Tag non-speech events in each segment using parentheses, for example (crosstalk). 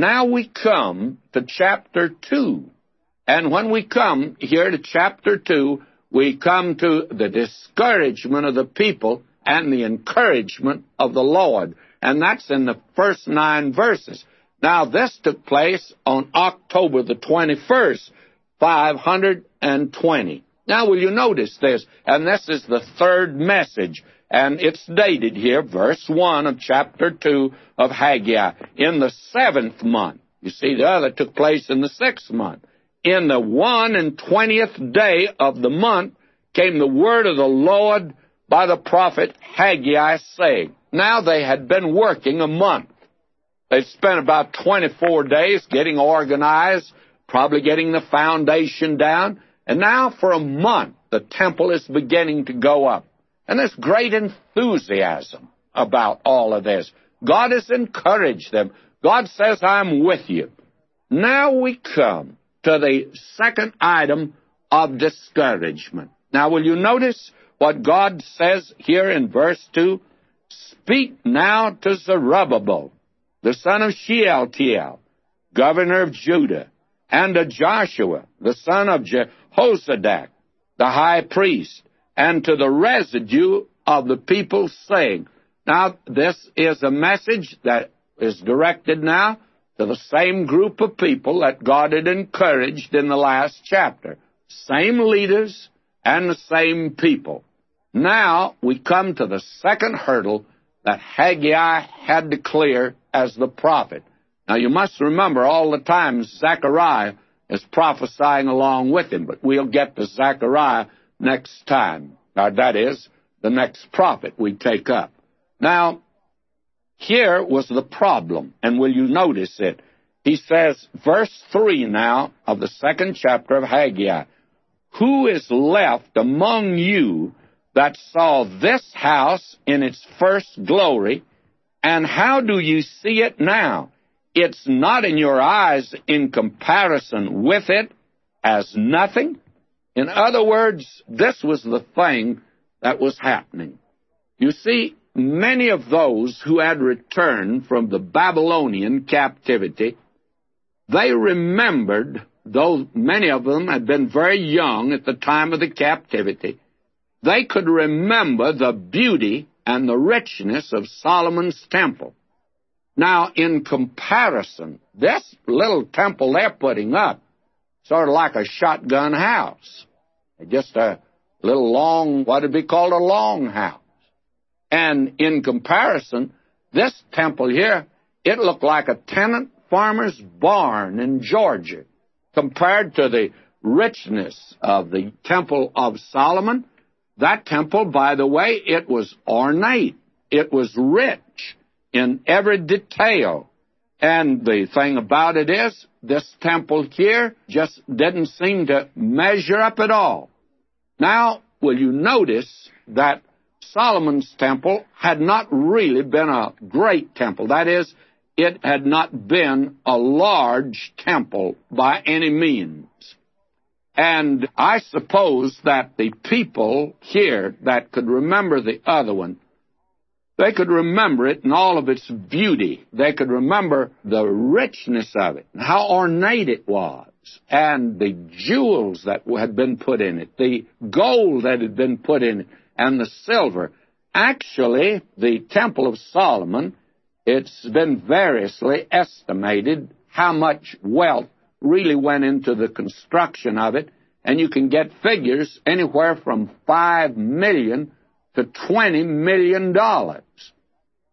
now we come to chapter 2. And when we come here to chapter 2, we come to the discouragement of the people and the encouragement of the Lord. And that's in the first nine verses. Now, this took place on October the 21st, 520. Now, will you notice this? And this is the third message, and it's dated here, verse 1 of chapter 2 of Haggai, in the seventh month. You see, the other took place in the sixth month. In the one and twentieth day of the month came the word of the Lord by the prophet Haggai, saying, Now they had been working a month. They'd spent about 24 days getting organized, probably getting the foundation down, and now for a month, the temple is beginning to go up. And there's great enthusiasm about all of this. God has encouraged them. God says, I'm with you. Now we come to the second item of discouragement. Now, will you notice what God says here in verse 2? Speak now to Zerubbabel, the son of Shealtiel, governor of Judah, and to Joshua, the son of Jehozadak, the high priest, and to the residue of the people, saying, Now, this is a message that is directed now to the same group of people that God had encouraged in the last chapter. Same leaders and the same people. Now we come to the second hurdle that Haggai had to clear as the prophet. Now you must remember all the times Zechariah is prophesying along with him, but we'll get to Zechariah next time. Now, that is, the next prophet we take up. Now, here was the problem, and will you notice it? He says, verse 3 now of the second chapter of Haggai, Who is left among you that saw this house in its first glory, and how do you see it now? it's not in your eyes in comparison with it as nothing. In other words, this was the thing that was happening. You see, many of those who had returned from the Babylonian captivity, they remembered, though many of them had been very young at the time of the captivity, they could remember the beauty and the richness of Solomon's temple. Now, in comparison, this little temple they're putting up, sort of like a shotgun house. Just a little long, what would be called a long house. And in comparison, this temple here, it looked like a tenant farmer's barn in Georgia compared to the richness of the Temple of Solomon. That temple, by the way, it was ornate. It was rich in every detail. And the thing about it is, this temple here just didn't seem to measure up at all. Now, will you notice that Solomon's temple had not really been a great temple? That is, it had not been a large temple by any means. And I suppose that the people here that could remember the other one they could remember it in all of its beauty. They could remember the richness of it, how ornate it was, and the jewels that had been put in it, the gold that had been put in it, and the silver. Actually, the Temple of Solomon, it's been variously estimated how much wealth really went into the construction of it, and you can get figures anywhere from five million to $20 million.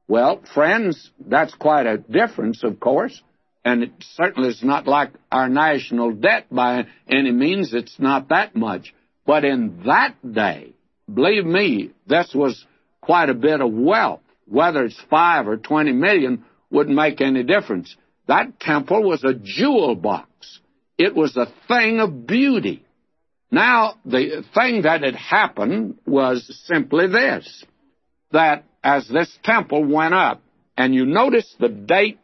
Well, friends, that's quite a difference, of course, and it certainly is not like our national debt by any means. It's not that much. But in that day, believe me, this was quite a bit of wealth. Whether it's five or twenty million wouldn't make any difference. That temple was a jewel box. It was a thing of beauty. Now, the thing that had happened was simply this that as this temple went up, and you notice the date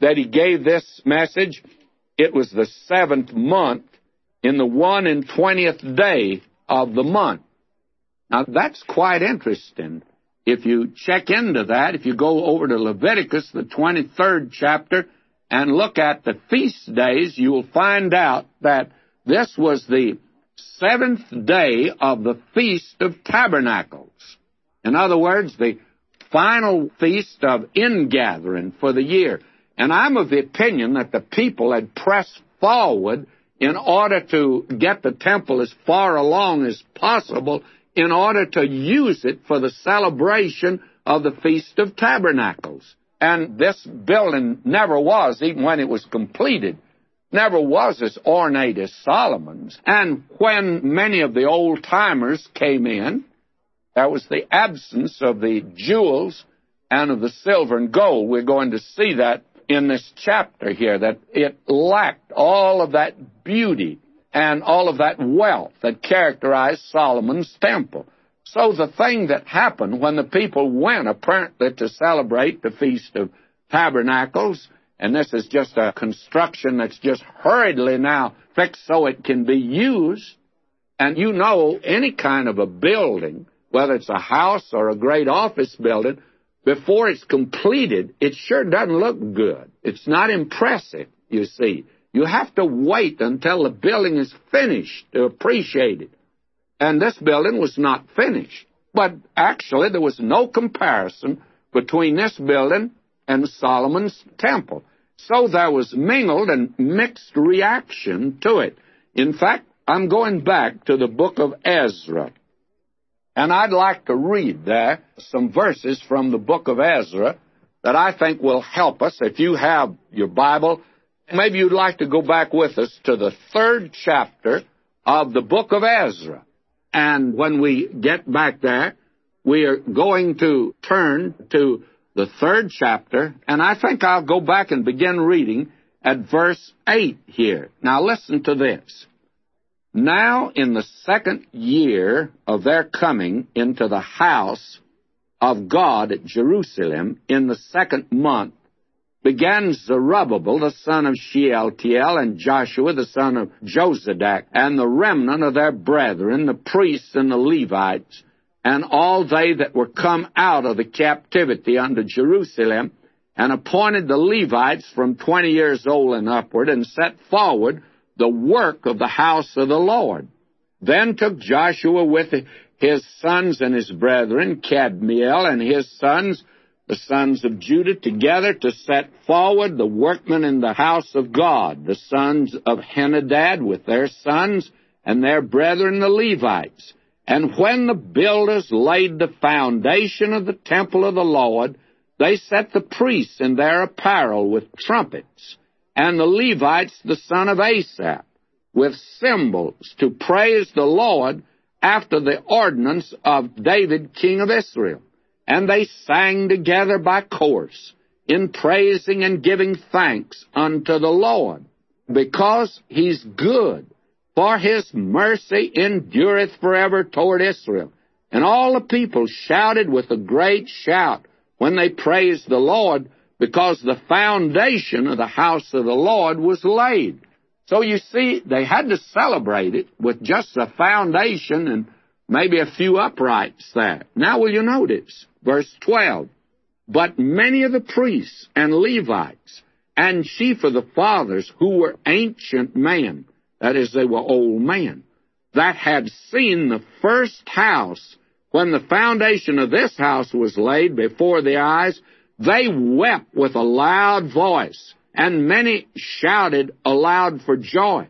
that he gave this message, it was the seventh month in the one and twentieth day of the month. Now, that's quite interesting. If you check into that, if you go over to Leviticus, the 23rd chapter, and look at the feast days, you will find out that this was the seventh day of the Feast of Tabernacles. In other words, the final feast of ingathering for the year. And I'm of the opinion that the people had pressed forward in order to get the temple as far along as possible in order to use it for the celebration of the Feast of Tabernacles. And this building never was, even when it was completed, never was as ornate as Solomon's. And when many of the old timers came in, there was the absence of the jewels and of the silver and gold. We're going to see that in this chapter here, that it lacked all of that beauty and all of that wealth that characterized Solomon's temple. So the thing that happened when the people went apparently to celebrate the Feast of Tabernacles, and this is just a construction that's just hurriedly now fixed so it can be used, and you know any kind of a building, whether it's a house or a great office building, before it's completed, it sure doesn't look good. It's not impressive, you see. You have to wait until the building is finished to appreciate it. And this building was not finished. But actually, there was no comparison between this building and Solomon's temple. So there was mingled and mixed reaction to it. In fact, I'm going back to the book of Ezra. And I'd like to read there some verses from the book of Ezra that I think will help us. If you have your Bible, maybe you'd like to go back with us to the third chapter of the book of Ezra. And when we get back there, we are going to turn to the third chapter, and I think I'll go back and begin reading at verse 8 here. Now listen to this. Now, in the second year of their coming into the house of God at Jerusalem, in the second month, began Zerubbabel the son of Shealtiel and Joshua the son of Jozadak and the remnant of their brethren, the priests and the Levites, and all they that were come out of the captivity unto Jerusalem, and appointed the Levites from twenty years old and upward, and set forward the work of the house of the Lord. Then took Joshua with his sons and his brethren, Kadmiel and his sons, the sons of Judah, together to set forward the workmen in the house of God, the sons of Henadad with their sons and their brethren the Levites. And when the builders laid the foundation of the temple of the Lord, they set the priests in their apparel with trumpets and the Levites the son of Asaph, with cymbals to praise the Lord after the ordinance of David king of Israel. And they sang together by course, in praising and giving thanks unto the Lord, because he's good, for his mercy endureth forever toward Israel. And all the people shouted with a great shout when they praised the Lord, because the foundation of the house of the Lord was laid. So you see, they had to celebrate it with just a foundation and maybe a few uprights there. Now will you notice, verse 12, But many of the priests and Levites and chief of the fathers who were ancient men, that is, they were old men, that had seen the first house when the foundation of this house was laid before the eyes they wept with a loud voice, and many shouted aloud for joy,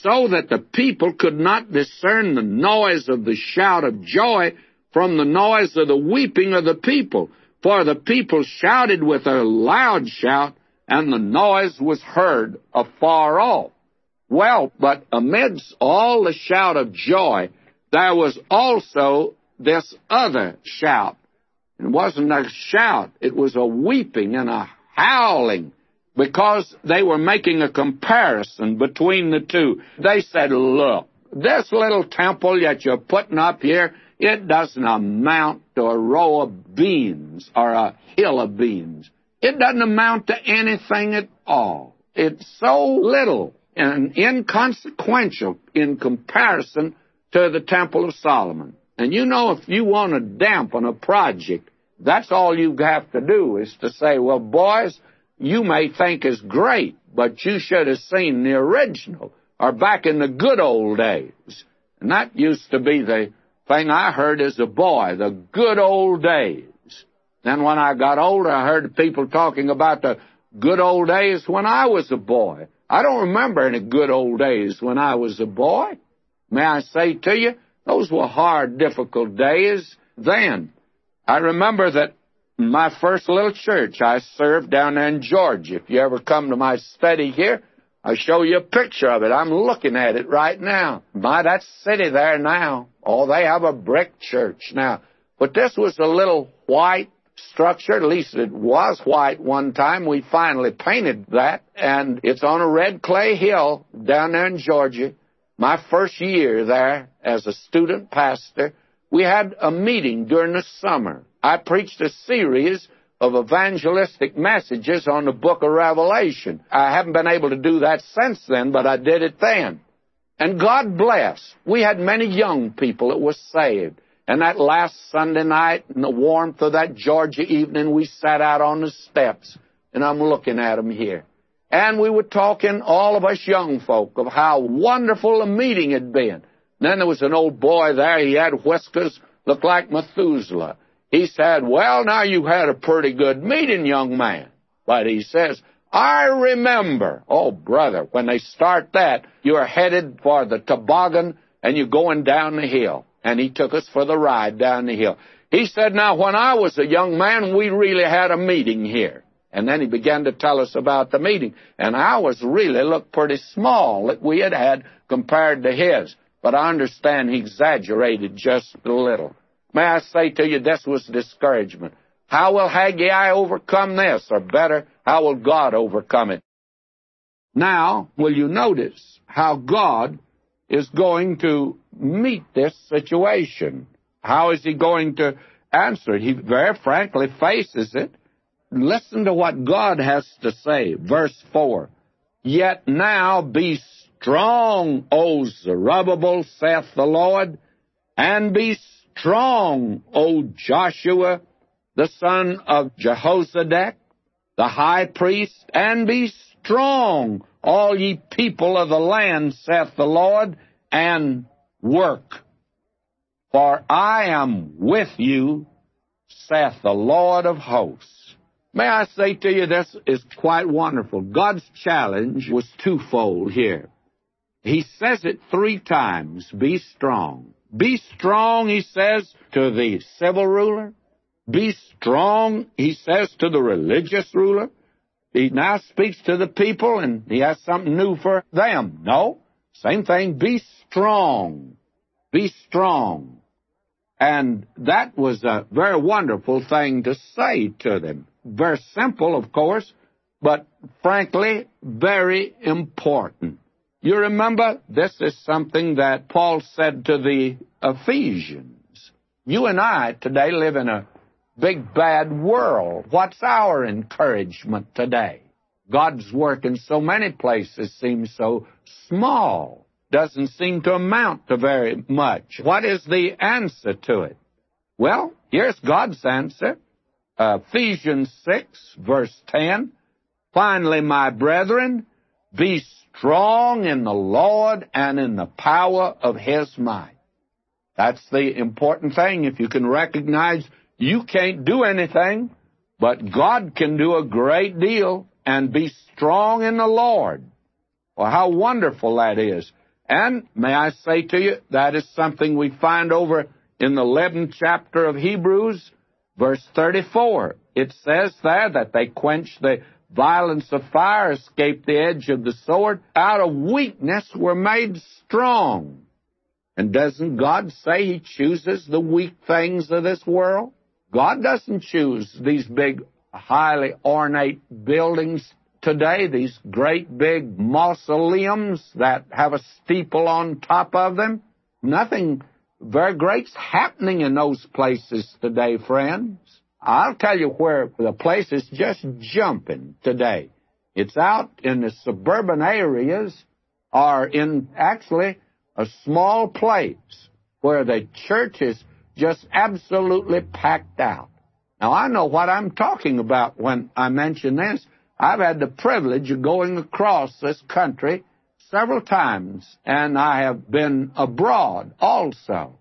so that the people could not discern the noise of the shout of joy from the noise of the weeping of the people. For the people shouted with a loud shout, and the noise was heard afar off. Well, but amidst all the shout of joy, there was also this other shout it wasn't a shout, it was a weeping and a howling because they were making a comparison between the two. They said, Look, this little temple that you're putting up here, it doesn't amount to a row of beans or a hill of beans. It doesn't amount to anything at all. It's so little and inconsequential in comparison to the Temple of Solomon. And you know, if you want to dampen a project, that's all you have to do is to say, well, boys, you may think is great, but you should have seen the original, or back in the good old days. And that used to be the thing I heard as a boy, the good old days. Then when I got older, I heard people talking about the good old days when I was a boy. I don't remember any good old days when I was a boy. May I say to you, those were hard, difficult days then. I remember that my first little church I served down there in Georgia. If you ever come to my study here, I'll show you a picture of it. I'm looking at it right now. My, that city there now. Oh, they have a brick church now. But this was a little white structure. At least it was white one time. We finally painted that. And it's on a red clay hill down there in Georgia. My first year there as a student pastor, we had a meeting during the summer. I preached a series of evangelistic messages on the book of Revelation. I haven't been able to do that since then, but I did it then. And God bless. We had many young people that were saved. And that last Sunday night, in the warmth of that Georgia evening, we sat out on the steps, and I'm looking at them here. And we were talking, all of us young folk, of how wonderful a meeting had been. Then there was an old boy there. He had whiskers, looked like Methuselah. He said, Well, now you had a pretty good meeting, young man. But he says, I remember. Oh, brother, when they start that, you're headed for the toboggan and you're going down the hill. And he took us for the ride down the hill. He said, Now, when I was a young man, we really had a meeting here. And then he began to tell us about the meeting. And ours really looked pretty small that we had had compared to his but I understand he exaggerated just a little. May I say to you, this was discouragement. How will Haggai overcome this? Or better, how will God overcome it? Now, will you notice how God is going to meet this situation? How is he going to answer it? He very frankly faces it. Listen to what God has to say. Verse 4. Yet now be strong, O Zerubbabel, saith the Lord, and be strong, O Joshua, the son of Jehozadak, the high priest, and be strong, all ye people of the land, saith the Lord, and work. For I am with you, saith the Lord of hosts. May I say to you, this is quite wonderful. God's challenge was twofold here. He says it three times be strong. Be strong, he says to the civil ruler. Be strong, he says to the religious ruler. He now speaks to the people and he has something new for them. No, same thing. Be strong. Be strong. And that was a very wonderful thing to say to them. Very simple, of course, but frankly, very important. You remember, this is something that Paul said to the Ephesians. You and I today live in a big bad world. What's our encouragement today? God's work in so many places seems so small, doesn't seem to amount to very much. What is the answer to it? Well, here's God's answer. Ephesians 6, verse 10. Finally, my brethren, be strong in the Lord and in the power of His might. That's the important thing. If you can recognize you can't do anything, but God can do a great deal and be strong in the Lord. Well, how wonderful that is. And may I say to you, that is something we find over in the 11th chapter of Hebrews, verse 34. It says there that they quenched the violence of fire, escaped the edge of the sword, out of weakness were made strong. And doesn't God say He chooses the weak things of this world? God doesn't choose these big, highly ornate buildings today, these great big mausoleums that have a steeple on top of them. Nothing very great's happening in those places today, friends. I'll tell you where the place is just jumping today. It's out in the suburban areas or in actually a small place where the church is just absolutely packed out. Now, I know what I'm talking about when I mention this I've had the privilege of going across this country several times, and I have been abroad also.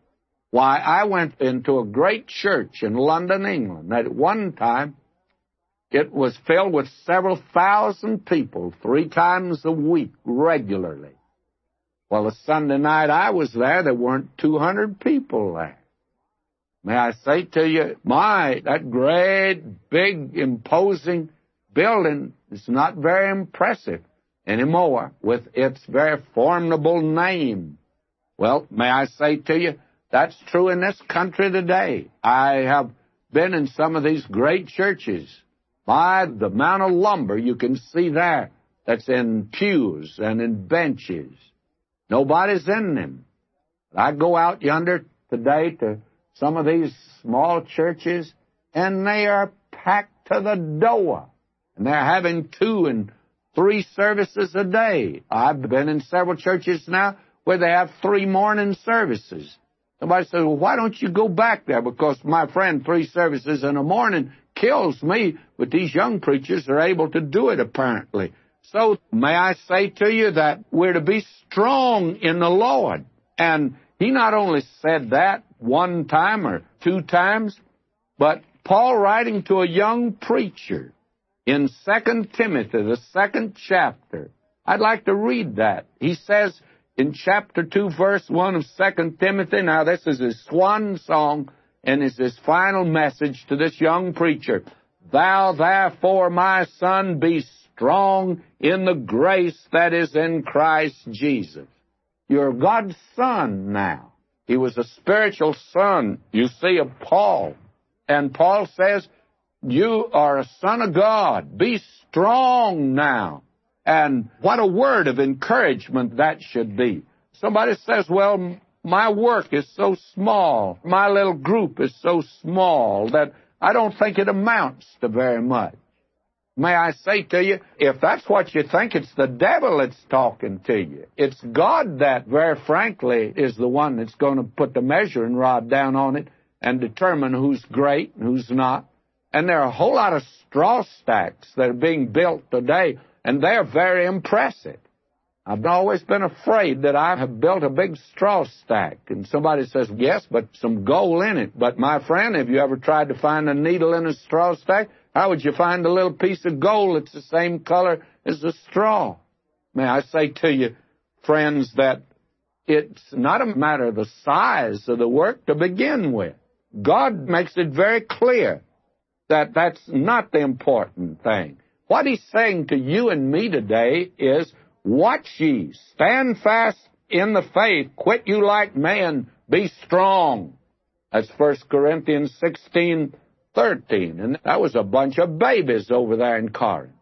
Why, I went into a great church in London, England. At one time, it was filled with several thousand people three times a week regularly. Well, the Sunday night I was there, there weren't 200 people there. May I say to you, my, that great, big, imposing building is not very impressive anymore with its very formidable name. Well, may I say to you, that's true in this country today. I have been in some of these great churches. By the amount of lumber you can see there that's in pews and in benches. Nobody's in them. I go out yonder today to some of these small churches, and they are packed to the door. And they're having two and three services a day. I've been in several churches now where they have three morning services. Somebody says, well, why don't you go back there? Because my friend, three services in the morning kills me, but these young preachers are able to do it apparently. So may I say to you that we're to be strong in the Lord. And he not only said that one time or two times, but Paul writing to a young preacher in 2 Timothy, the second chapter, I'd like to read that. He says, in chapter 2, verse 1 of 2 Timothy. Now, this is his swan song and is his final message to this young preacher. Thou therefore, my son, be strong in the grace that is in Christ Jesus. You're God's son now. He was a spiritual son, you see, of Paul. And Paul says, You are a son of God. Be strong now. And what a word of encouragement that should be. Somebody says, well, my work is so small, my little group is so small that I don't think it amounts to very much. May I say to you, if that's what you think, it's the devil that's talking to you. It's God that, very frankly, is the one that's going to put the measuring rod down on it and determine who's great and who's not. And there are a whole lot of straw stacks that are being built today and they're very impressive. I've always been afraid that I have built a big straw stack. And somebody says, yes, but some gold in it. But my friend, have you ever tried to find a needle in a straw stack? How would you find a little piece of gold that's the same color as the straw? May I say to you, friends, that it's not a matter of the size of the work to begin with. God makes it very clear that that's not the important thing. What he's saying to you and me today is, watch ye, stand fast in the faith, quit you like men, be strong. That's 1 Corinthians 16, 13. And that was a bunch of babies over there in Corinth.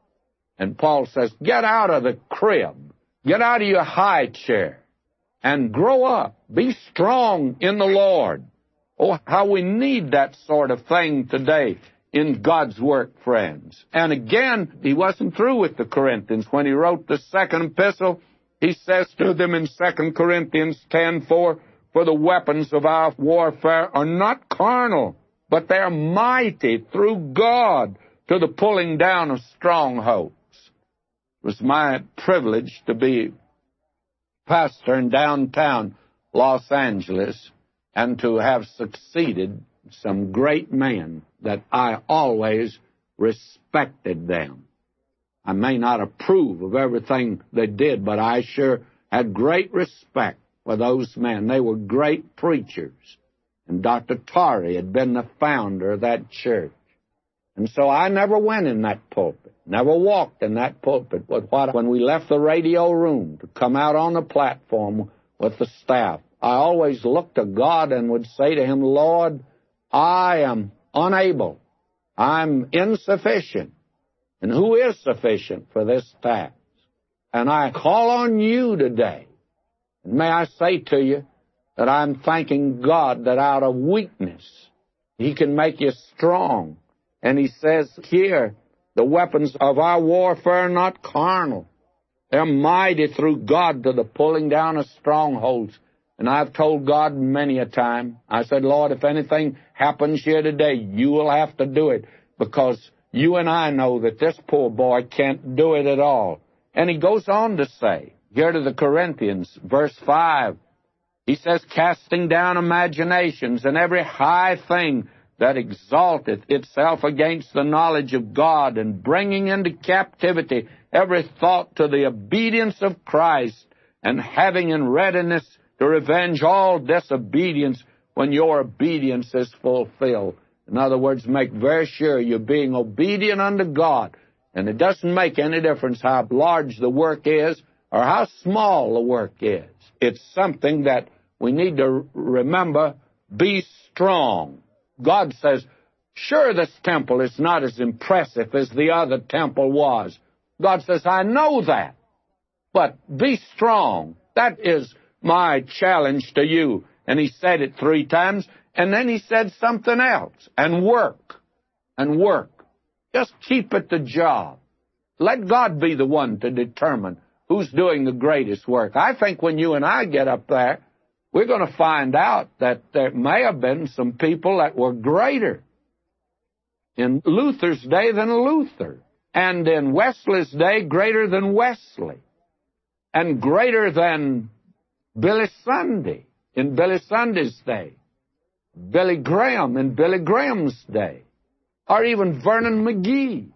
And Paul says, get out of the crib, get out of your high chair, and grow up. Be strong in the Lord. Oh, how we need that sort of thing today in God's work, friends. And again, he wasn't through with the Corinthians. When he wrote the second epistle, he says to them in 2 Corinthians 10:4, For the weapons of our warfare are not carnal, but they are mighty through God to the pulling down of strongholds. It was my privilege to be pastor in downtown Los Angeles and to have succeeded some great men that I always respected them. I may not approve of everything they did, but I sure had great respect for those men. They were great preachers. And Dr. Torrey had been the founder of that church. And so I never went in that pulpit, never walked in that pulpit. But what, when we left the radio room to come out on the platform with the staff, I always looked to God and would say to Him, Lord, I am unable. I'm insufficient. And who is sufficient for this task? And I call on you today. And may I say to you that I'm thanking God that out of weakness, He can make you strong. And He says here, the weapons of our warfare are not carnal. They're mighty through God to the pulling down of strongholds. And I've told God many a time, I said, Lord, if anything happens here today, you will have to do it because you and I know that this poor boy can't do it at all. And he goes on to say, here to the Corinthians, verse 5, he says, casting down imaginations and every high thing that exalteth itself against the knowledge of God, and bringing into captivity every thought to the obedience of Christ, and having in readiness to revenge all disobedience when your obedience is fulfilled. In other words, make very sure you're being obedient unto God. And it doesn't make any difference how large the work is or how small the work is. It's something that we need to remember be strong. God says, sure, this temple is not as impressive as the other temple was. God says, I know that. But be strong. That is my challenge to you. And he said it three times, and then he said something else. And work. And work. Just keep at the job. Let God be the one to determine who's doing the greatest work. I think when you and I get up there, we're going to find out that there may have been some people that were greater in Luther's day than Luther, and in Wesley's day greater than Wesley, and greater than Billy Sunday in Billy Sunday's day, Billy Graham in Billy Graham's day, or even Vernon McGee.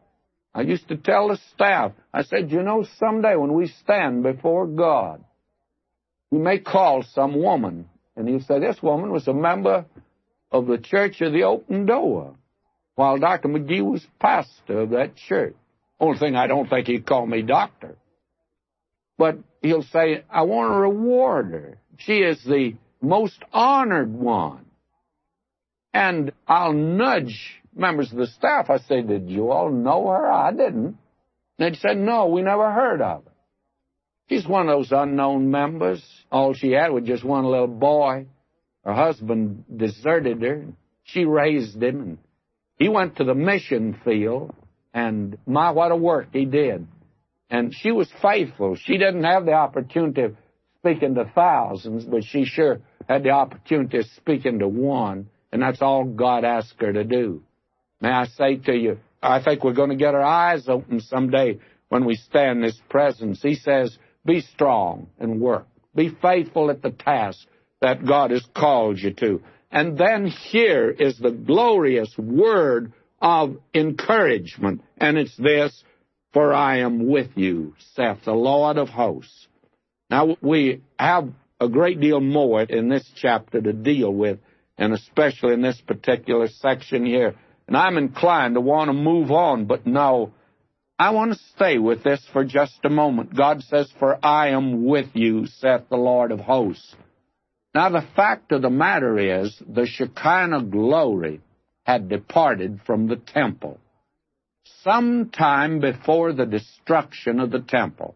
I used to tell the staff, I said, you know, someday when we stand before God, he may call some woman, and he'll say, This woman was a member of the Church of the Open Door, while Dr. McGee was pastor of that church. Only thing I don't think he'd call me doctor. But he'll say, I want to reward her. She is the most honored one. And I'll nudge members of the staff. I say, Did you all know her? I didn't. And they said, No, we never heard of her. She's one of those unknown members. All she had was just one little boy. Her husband deserted her. She raised him, and he went to the mission field. And my, what a work he did. And she was faithful. She didn't have the opportunity of speaking to thousands, but she sure had the opportunity of speaking to one. And that's all God asked her to do. May I say to you, I think we're going to get our eyes open someday when we stand in His presence. He says, be strong and work. Be faithful at the task that God has called you to. And then here is the glorious word of encouragement. And it's this, for I am with you, saith the Lord of hosts. Now we have a great deal more in this chapter to deal with, and especially in this particular section here. And I'm inclined to want to move on, but no, I want to stay with this for just a moment. God says, For I am with you, saith the Lord of hosts. Now, the fact of the matter is, the Shekinah glory had departed from the temple some time before the destruction of the temple.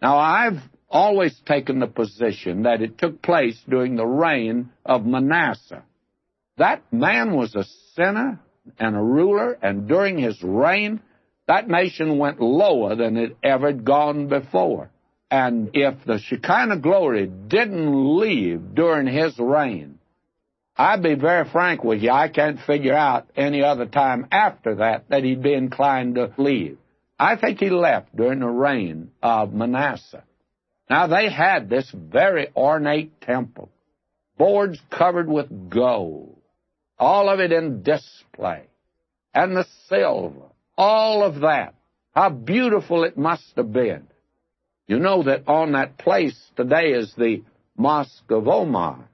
Now, I've always taken the position that it took place during the reign of Manasseh. That man was a sinner and a ruler, and during his reign, that nation went lower than it ever had gone before. And if the Shekinah glory didn't leave during his reign, I'd be very frank with you, I can't figure out any other time after that that he'd be inclined to leave. I think he left during the reign of Manasseh. Now they had this very ornate temple, boards covered with gold, all of it in display, and the silver, all of that. How beautiful it must have been. You know that on that place today is the Mosque of Omar.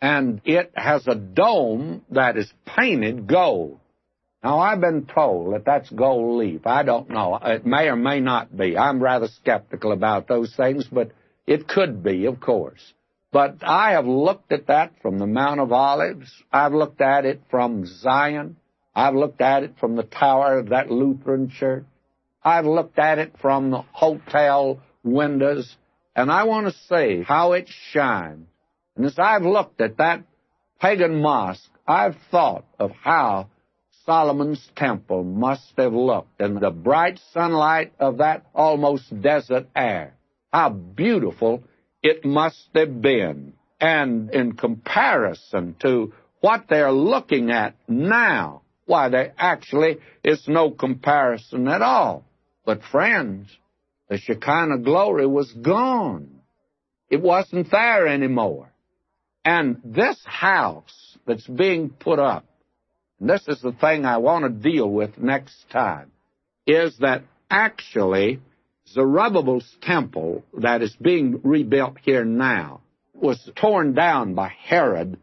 And it has a dome that is painted gold. Now, I've been told that that's gold leaf. I don't know. It may or may not be. I'm rather skeptical about those things, but it could be, of course. But I have looked at that from the Mount of Olives. I've looked at it from Zion. I've looked at it from the tower of that Lutheran church. I've looked at it from the hotel windows, and I want to say how it shines. And as I've looked at that pagan mosque, I've thought of how Solomon's temple must have looked in the bright sunlight of that almost desert air. How beautiful it must have been. And in comparison to what they're looking at now, Why, there actually is no comparison at all. But friends, the Shekinah glory was gone. It wasn't there anymore. And this house that's being put up, and this is the thing I want to deal with next time, is that actually Zerubbabel's temple that is being rebuilt here now was torn down by Herod,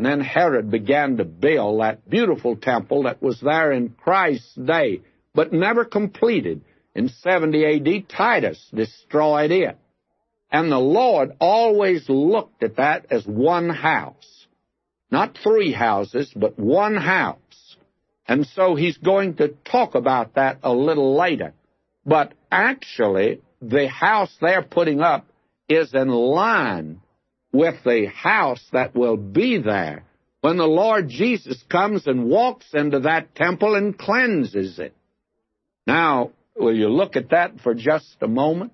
and then Herod began to build that beautiful temple that was there in Christ's day, but never completed. In 70 AD, Titus destroyed it. And the Lord always looked at that as one house. Not three houses, but one house. And so he's going to talk about that a little later. But actually, the house they're putting up is in line with the house that will be there when the Lord Jesus comes and walks into that temple and cleanses it. Now, will you look at that for just a moment?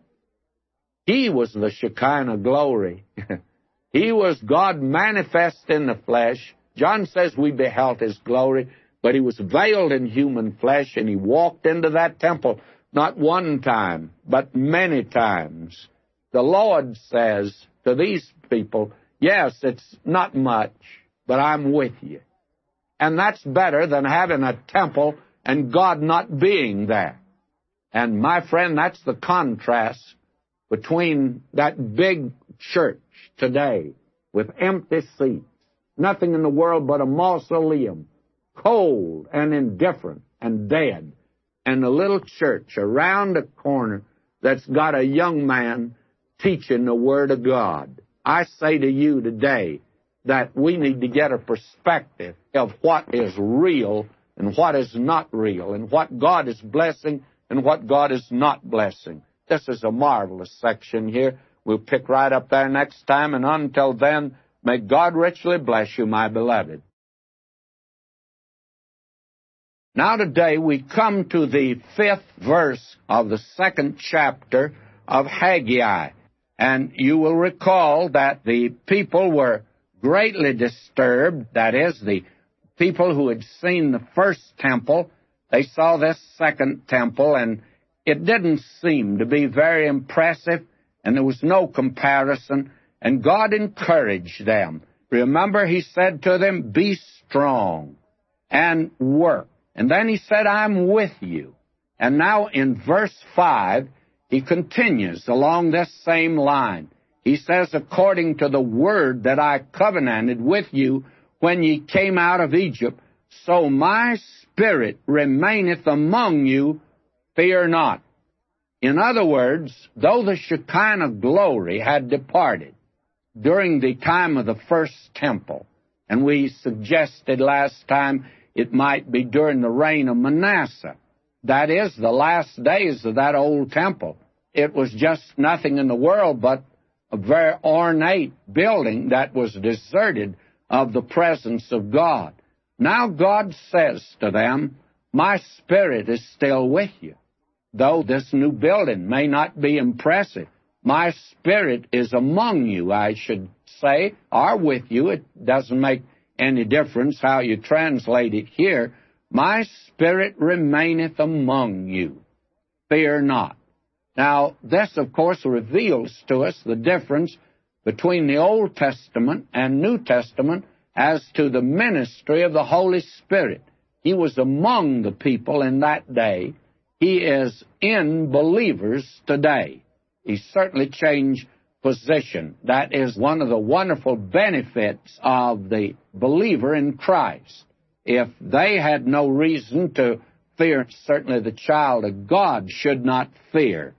He was the Shekinah glory. (laughs) he was God manifest in the flesh. John says we beheld his glory, but he was veiled in human flesh and he walked into that temple not one time, but many times. The Lord says to these people, Yes, it's not much, but I'm with you. And that's better than having a temple and God not being there. And my friend, that's the contrast between that big church today with empty seats, nothing in the world but a mausoleum, cold and indifferent and dead, and a little church around the corner that's got a young man teaching the Word of God. I say to you today that we need to get a perspective of what is real and what is not real, and what God is blessing and what God is not blessing. This is a marvelous section here. We'll pick right up there next time, and until then, may God richly bless you, my beloved. Now today we come to the fifth verse of the second chapter of Haggai. And you will recall that the people were greatly disturbed. That is, the people who had seen the first temple, they saw this second temple and it didn't seem to be very impressive and there was no comparison and God encouraged them. Remember, He said to them, be strong and work. And then he said, I'm with you. And now in verse 5, he continues along this same line. He says, according to the word that I covenanted with you when ye came out of Egypt, so my spirit remaineth among you, fear not. In other words, though the Shekinah glory had departed during the time of the first temple, and we suggested last time it might be during the reign of Manasseh. That is, the last days of that old temple. It was just nothing in the world but a very ornate building that was deserted of the presence of God. Now God says to them, My spirit is still with you. Though this new building may not be impressive, my spirit is among you, I should say, or with you. It doesn't make any difference how you translate it here. My spirit remaineth among you. Fear not. Now, this, of course, reveals to us the difference between the Old Testament and New Testament as to the ministry of the Holy Spirit. He was among the people in that day. He is in believers today. He certainly changed position. That is one of the wonderful benefits of the believer in Christ. If they had no reason to fear, certainly the child of God should not fear.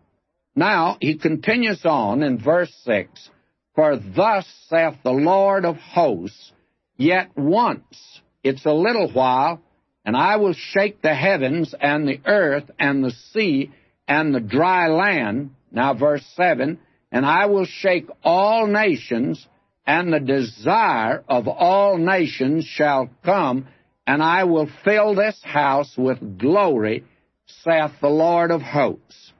Now, he continues on in verse 6 For thus saith the Lord of hosts, Yet once, it's a little while, and I will shake the heavens and the earth and the sea and the dry land. Now, verse 7 and I will shake all nations, and the desire of all nations shall come, and I will fill this house with glory, saith the Lord of hosts.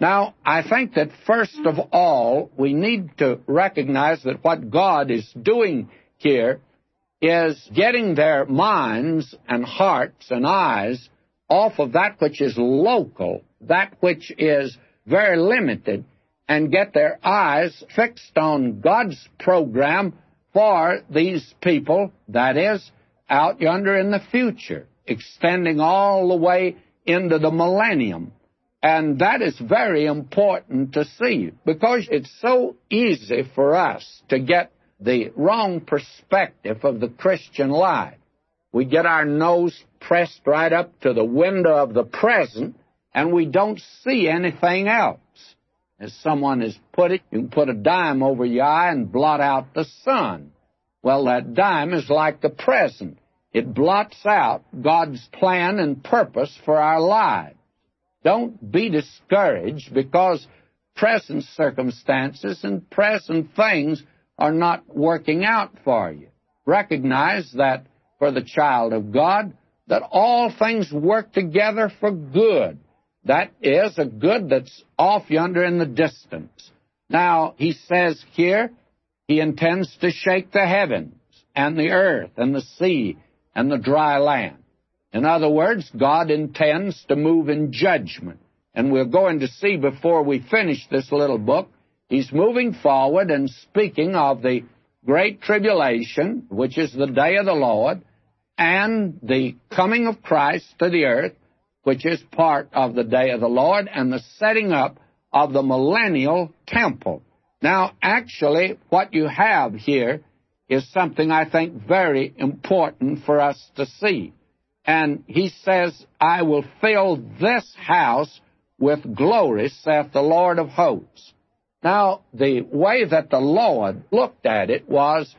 Now, I think that first of all, we need to recognize that what God is doing here is getting their minds and hearts and eyes off of that which is local, that which is very limited, and get their eyes fixed on God's program for these people, that is, out yonder in the future, extending all the way into the millennium. And that is very important to see because it's so easy for us to get the wrong perspective of the Christian life. We get our nose pressed right up to the window of the present and we don't see anything else. As someone has put it, you can put a dime over your eye and blot out the sun. Well, that dime is like the present. It blots out God's plan and purpose for our lives. Don't be discouraged because present circumstances and present things are not working out for you. Recognize that for the child of God, that all things work together for good. That is a good that's off yonder in the distance. Now, he says here, he intends to shake the heavens and the earth and the sea and the dry land. In other words, God intends to move in judgment. And we're going to see before we finish this little book, he's moving forward and speaking of the great tribulation, which is the day of the Lord, and the coming of Christ to the earth, which is part of the day of the Lord, and the setting up of the millennial temple. Now, actually, what you have here is something I think very important for us to see. And he says, I will fill this house with glory, saith the Lord of hosts. Now, the way that the Lord looked at it was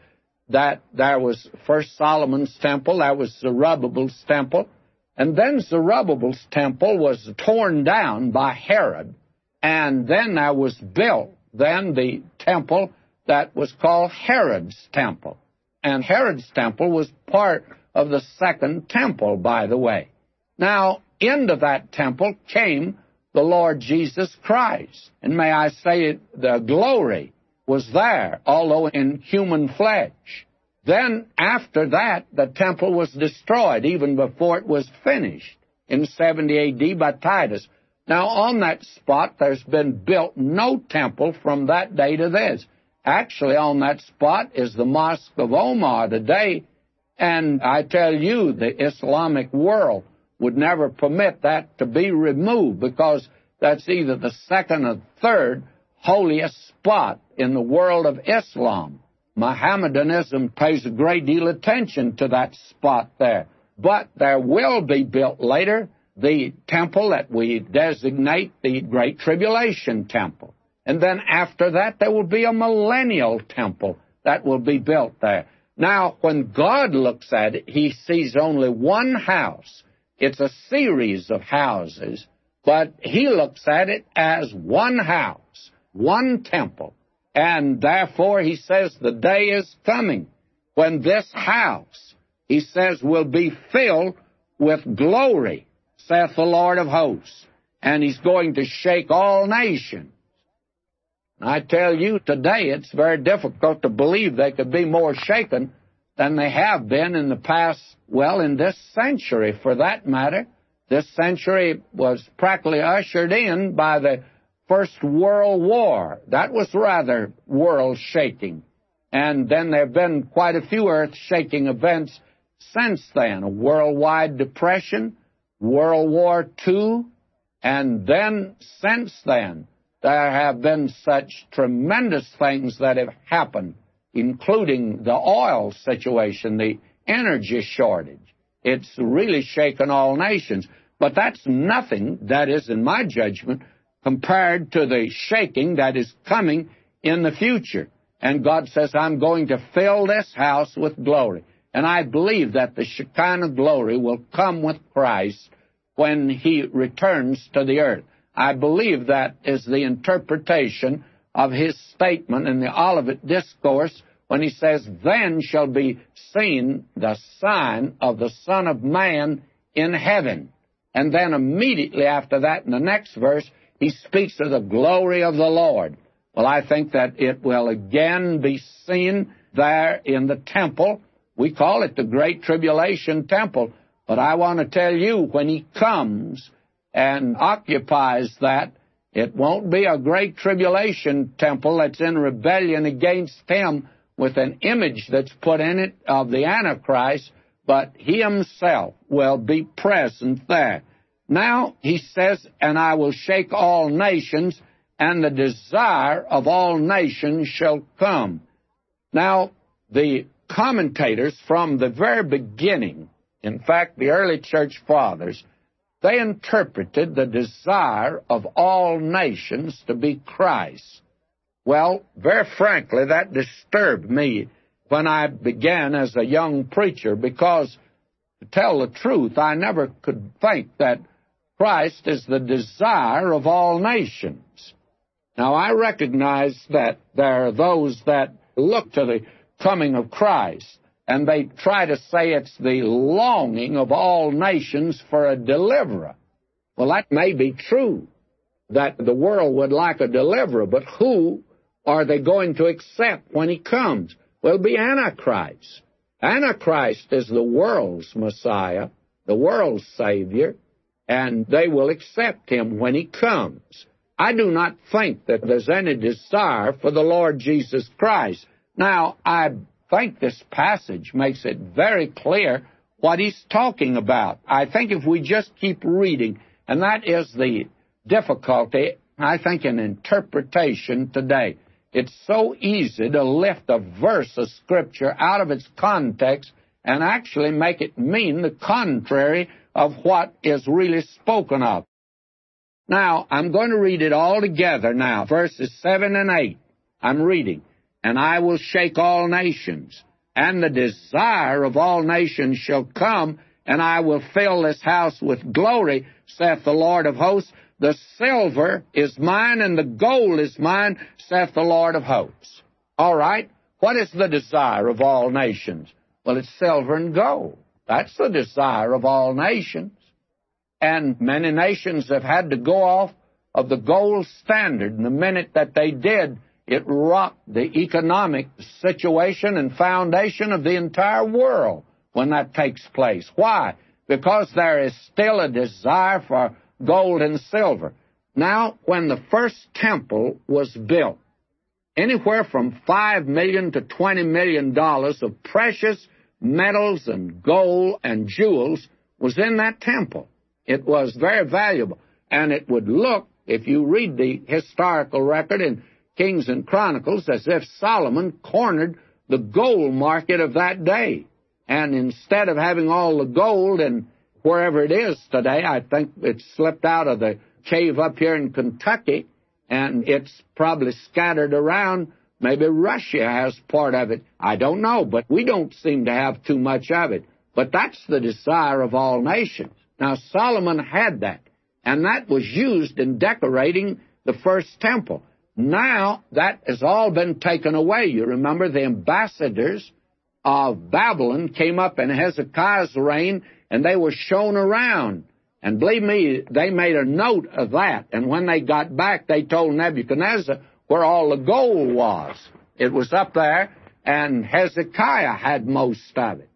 that there was first Solomon's temple, there was Zerubbabel's temple, and then Zerubbabel's temple was torn down by Herod, and then there was built then the temple that was called Herod's temple. And Herod's temple was part of the second temple, by the way. Now, into that temple came the Lord Jesus Christ. And may I say, it, the glory was there, although in human flesh. Then, after that, the temple was destroyed, even before it was finished, in 70 AD by Titus. Now, on that spot, there's been built no temple from that day to this. Actually, on that spot is the Mosque of Omar today, and I tell you, the Islamic world would never permit that to be removed because that's either the second or third holiest spot in the world of Islam. Mohammedanism pays a great deal of attention to that spot there. But there will be built later the temple that we designate the Great Tribulation Temple. And then after that, there will be a millennial temple that will be built there. Now, when God looks at it, he sees only one house. It's a series of houses, but he looks at it as one house, one temple. And therefore, he says the day is coming when this house, he says, will be filled with glory, saith the Lord of hosts. And he's going to shake all nations. I tell you today, it's very difficult to believe they could be more shaken than they have been in the past, well, in this century for that matter. This century was practically ushered in by the First World War. That was rather world shaking. And then there have been quite a few earth shaking events since then. A worldwide depression, World War II, and then since then, there have been such tremendous things that have happened, including the oil situation, the energy shortage. It's really shaken all nations. But that's nothing, that is, in my judgment, compared to the shaking that is coming in the future. And God says, I'm going to fill this house with glory. And I believe that the Shekinah glory will come with Christ when he returns to the earth. I believe that is the interpretation of his statement in the Olivet Discourse when he says, Then shall be seen the sign of the Son of Man in heaven. And then immediately after that, in the next verse, he speaks of the glory of the Lord. Well, I think that it will again be seen there in the temple We call it the Great Tribulation Temple, but I want to tell you, when he comes and occupies that, it won't be a Great Tribulation Temple that's in rebellion against him with an image that's put in it of the Antichrist, but he himself will be present there. Now he says, and I will shake all nations, and the desire of all nations shall come. Now, the commentators from the very beginning, in fact, the early church fathers, they interpreted the desire of all nations to be Christ. Well, very frankly, that disturbed me when I began as a young preacher because, to tell the truth, I never could think that Christ is the desire of all nations. Now, I recognize that there are those that look to the coming of Christ and they try to say it's the longing of all nations for a deliverer. Well, that may be true, that the world would like a deliverer, but who are they going to accept when he comes? Well, it'll be Antichrist. Antichrist is the world's Messiah, the world's Savior, and they will accept him when he comes. I do not think that there's any desire for the Lord Jesus Christ. Now, I think this passage makes it very clear what he's talking about. I think if we just keep reading, and that is the difficulty, I think, in interpretation today. It's so easy to lift a verse of Scripture out of its context and actually make it mean the contrary of what is really spoken of. Now, I'm going to read it all together now, verses 7 and 8. I'm reading. And I will shake all nations, and the desire of all nations shall come, and I will fill this house with glory, saith the Lord of hosts. The silver is mine, and the gold is mine, saith the Lord of hosts. All right? What is the desire of all nations? Well, it's silver and gold. That's the desire of all nations. And many nations have had to go off of the gold standard. And the minute that they did, it rocked the economic situation and foundation of the entire world when that takes place. Why? Because there is still a desire for gold and silver. Now, when the first temple was built, anywhere from five million to twenty million dollars of precious metals and gold and jewels was in that temple. It was very valuable. And it would look, if you read the historical record in Kings and Chronicles, as if Solomon cornered the gold market of that day. And instead of having all the gold and wherever it is today, I think it slipped out of the cave up here in Kentucky, and it's probably scattered around. Maybe Russia has part of it. I don't know, but we don't seem to have too much of it. But that's the desire of all nations. Now, Solomon had that, and that was used in decorating the first temple. Now, that has all been taken away. You remember the ambassadors of Babylon came up in Hezekiah's reign, and they were shown around. And believe me, they made a note of that. And when they got back, they told Nebuchadnezzar where all the gold was. It was up there, and Hezekiah had most of it.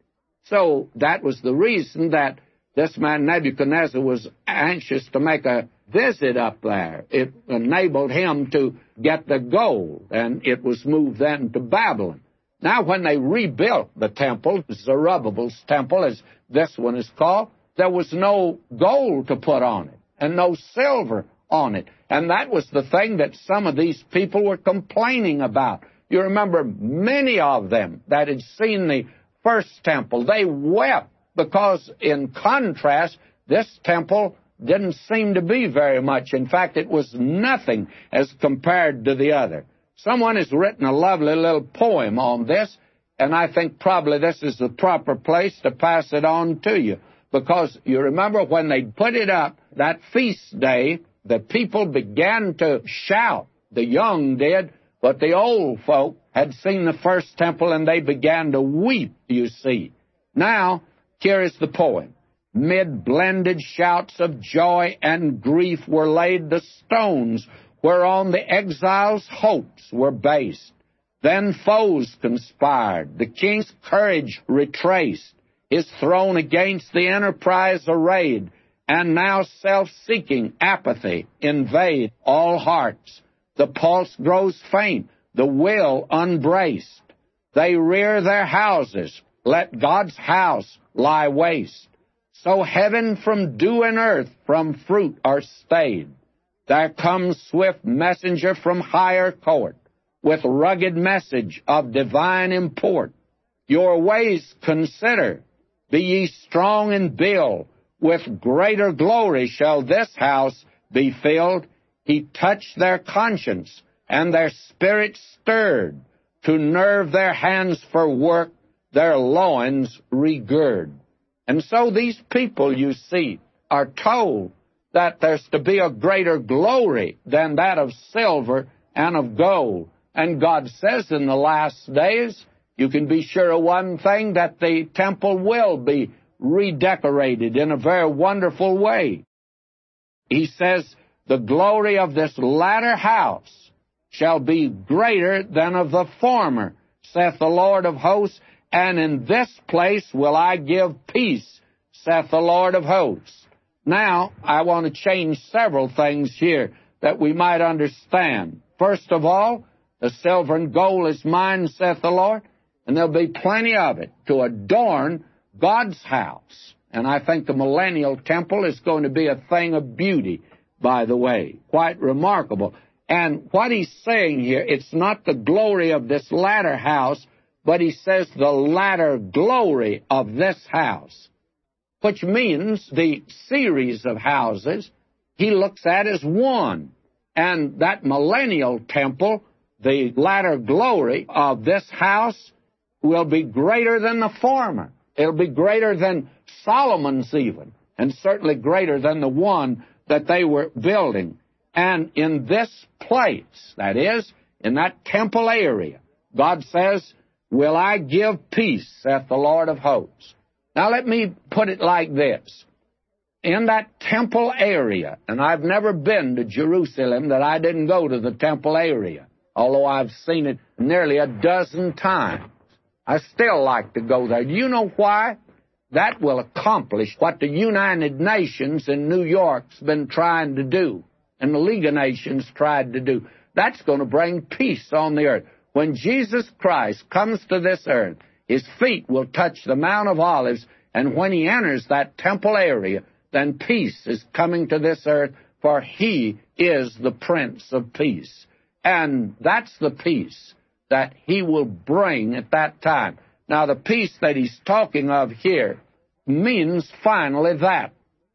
So that was the reason that this man Nebuchadnezzar was anxious to make a visit up there. It enabled him to get the gold, and it was moved then to Babylon. Now, when they rebuilt the temple, Zerubbabel's temple, as this one is called, there was no gold to put on it, and no silver on it. And that was the thing that some of these people were complaining about. You remember many of them that had seen the first temple, they wept because in contrast, this temple didn't seem to be very much. In fact, it was nothing as compared to the other. Someone has written a lovely little poem on this, and I think probably this is the proper place to pass it on to you. Because you remember when they put it up, that feast day, the people began to shout. The young did, but the old folk had seen the first temple and they began to weep, you see. Now, here is the poem. Mid blended shouts of joy and grief were laid the stones whereon the exiles' hopes were based. Then foes conspired, the king's courage retraced, his throne against the enterprise arrayed, and now self-seeking apathy invade all hearts. The pulse grows faint, the will unbraced. They rear their houses, let God's house lie waste. So heaven from dew and earth from fruit are stayed. There comes swift messenger from higher court with rugged message of divine import. Your ways consider, be ye strong in build, with greater glory shall this house be filled. He touched their conscience, and their spirit stirred, to nerve their hands for work, their loins regird. And so these people, you see, are told that there's to be a greater glory than that of silver and of gold. And God says in the last days, you can be sure of one thing, that the temple will be redecorated in a very wonderful way. He says, the glory of this latter house shall be greater than of the former, saith the Lord of hosts, and in this place will I give peace, saith the Lord of hosts. Now, I want to change several things here that we might understand. First of all, the silver and gold is mine, saith the Lord, and there'll be plenty of it to adorn God's house. And I think the millennial temple is going to be a thing of beauty, by the way. Quite remarkable. And what he's saying here, it's not the glory of this latter house, but he says the latter glory of this house, which means the series of houses he looks at as one. And that millennial temple, the latter glory of this house, will be greater than the former. It'll be greater than Solomon's even, and certainly greater than the one that they were building. And in this place, that is, in that temple area, God says, Will I give peace, saith the Lord of hosts. Now let me put it like this. In that temple area, and I've never been to Jerusalem that I didn't go to the temple area, although I've seen it nearly a dozen times. I still like to go there. Do you know why? That will accomplish what the United Nations in New York's been trying to do and the League of Nations tried to do. That's going to bring peace on the earth. When Jesus Christ comes to this earth, his feet will touch the Mount of Olives, and when he enters that temple area, then peace is coming to this earth, for he is the Prince of Peace. And that's the peace that he will bring at that time. Now, the peace that he's talking of here means finally that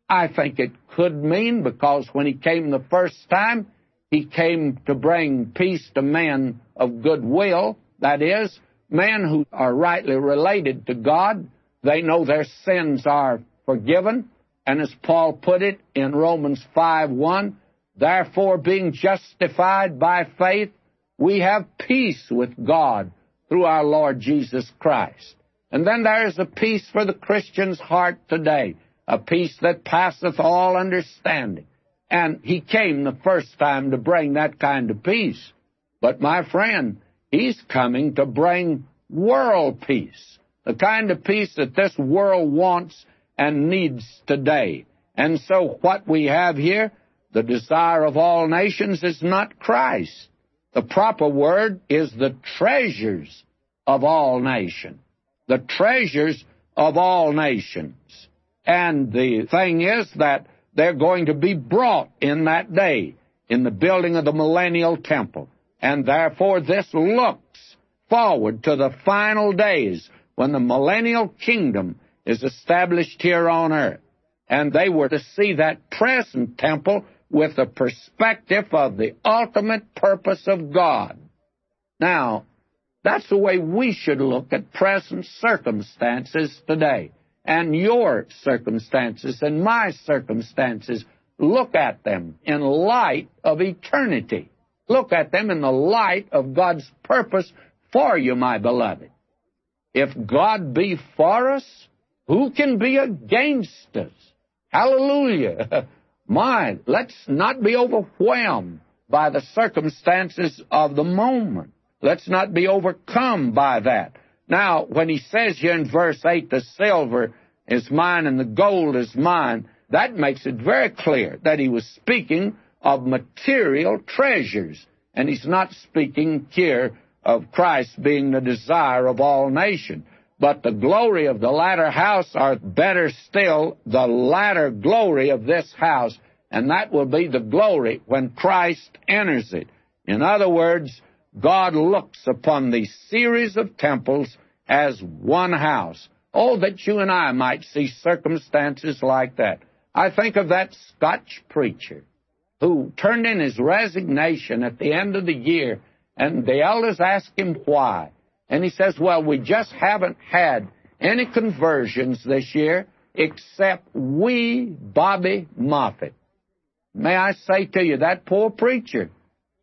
I think it could mean because when he came the first time, he came to bring peace to men of goodwill. That is, men who are rightly related to God. They know their sins are forgiven. And as Paul put it in Romans 5 1, therefore being justified by faith, we have peace with God through our Lord Jesus Christ. And then there is a peace for the Christian's heart today a peace that passeth all understanding. And he came the first time to bring that kind of peace. But my friend, he's coming to bring world peace, the kind of peace that this world wants and needs today. And so what we have here, the desire of all nations is not Christ. The proper word is the treasures of all nations. The treasures of all nations. And the thing is that they're going to be brought in that day in the building of the millennial temple. And therefore, this looks forward to the final days when the millennial kingdom is established here on earth. And they were to see that present temple with the perspective of the ultimate purpose of God. Now, that's the way we should look at present circumstances today and your circumstances and my circumstances. Look at them in light of eternity. Look at them in the light of God's purpose for you, my beloved. If God be for us, who can be against us? Hallelujah. (laughs) My, let's not be overwhelmed by the circumstances of the moment. Let's not be overcome by that. Now, when he says here in verse 8, the silver is mine and the gold is mine, that makes it very clear that he was speaking of material treasures. And he's not speaking here of Christ being the desire of all nations. But the glory of the latter house, or better still, the latter glory of this house, and that will be the glory when Christ enters it. In other words, God looks upon the series of temples as one house. Oh, that you and I might see circumstances like that. I think of that Scotch preacher who turned in his resignation at the end of the year, and the elders asked him why. And he says, Well, we just haven't had any conversions this year except wee, Bobby Moffat. May I say to you, that poor preacher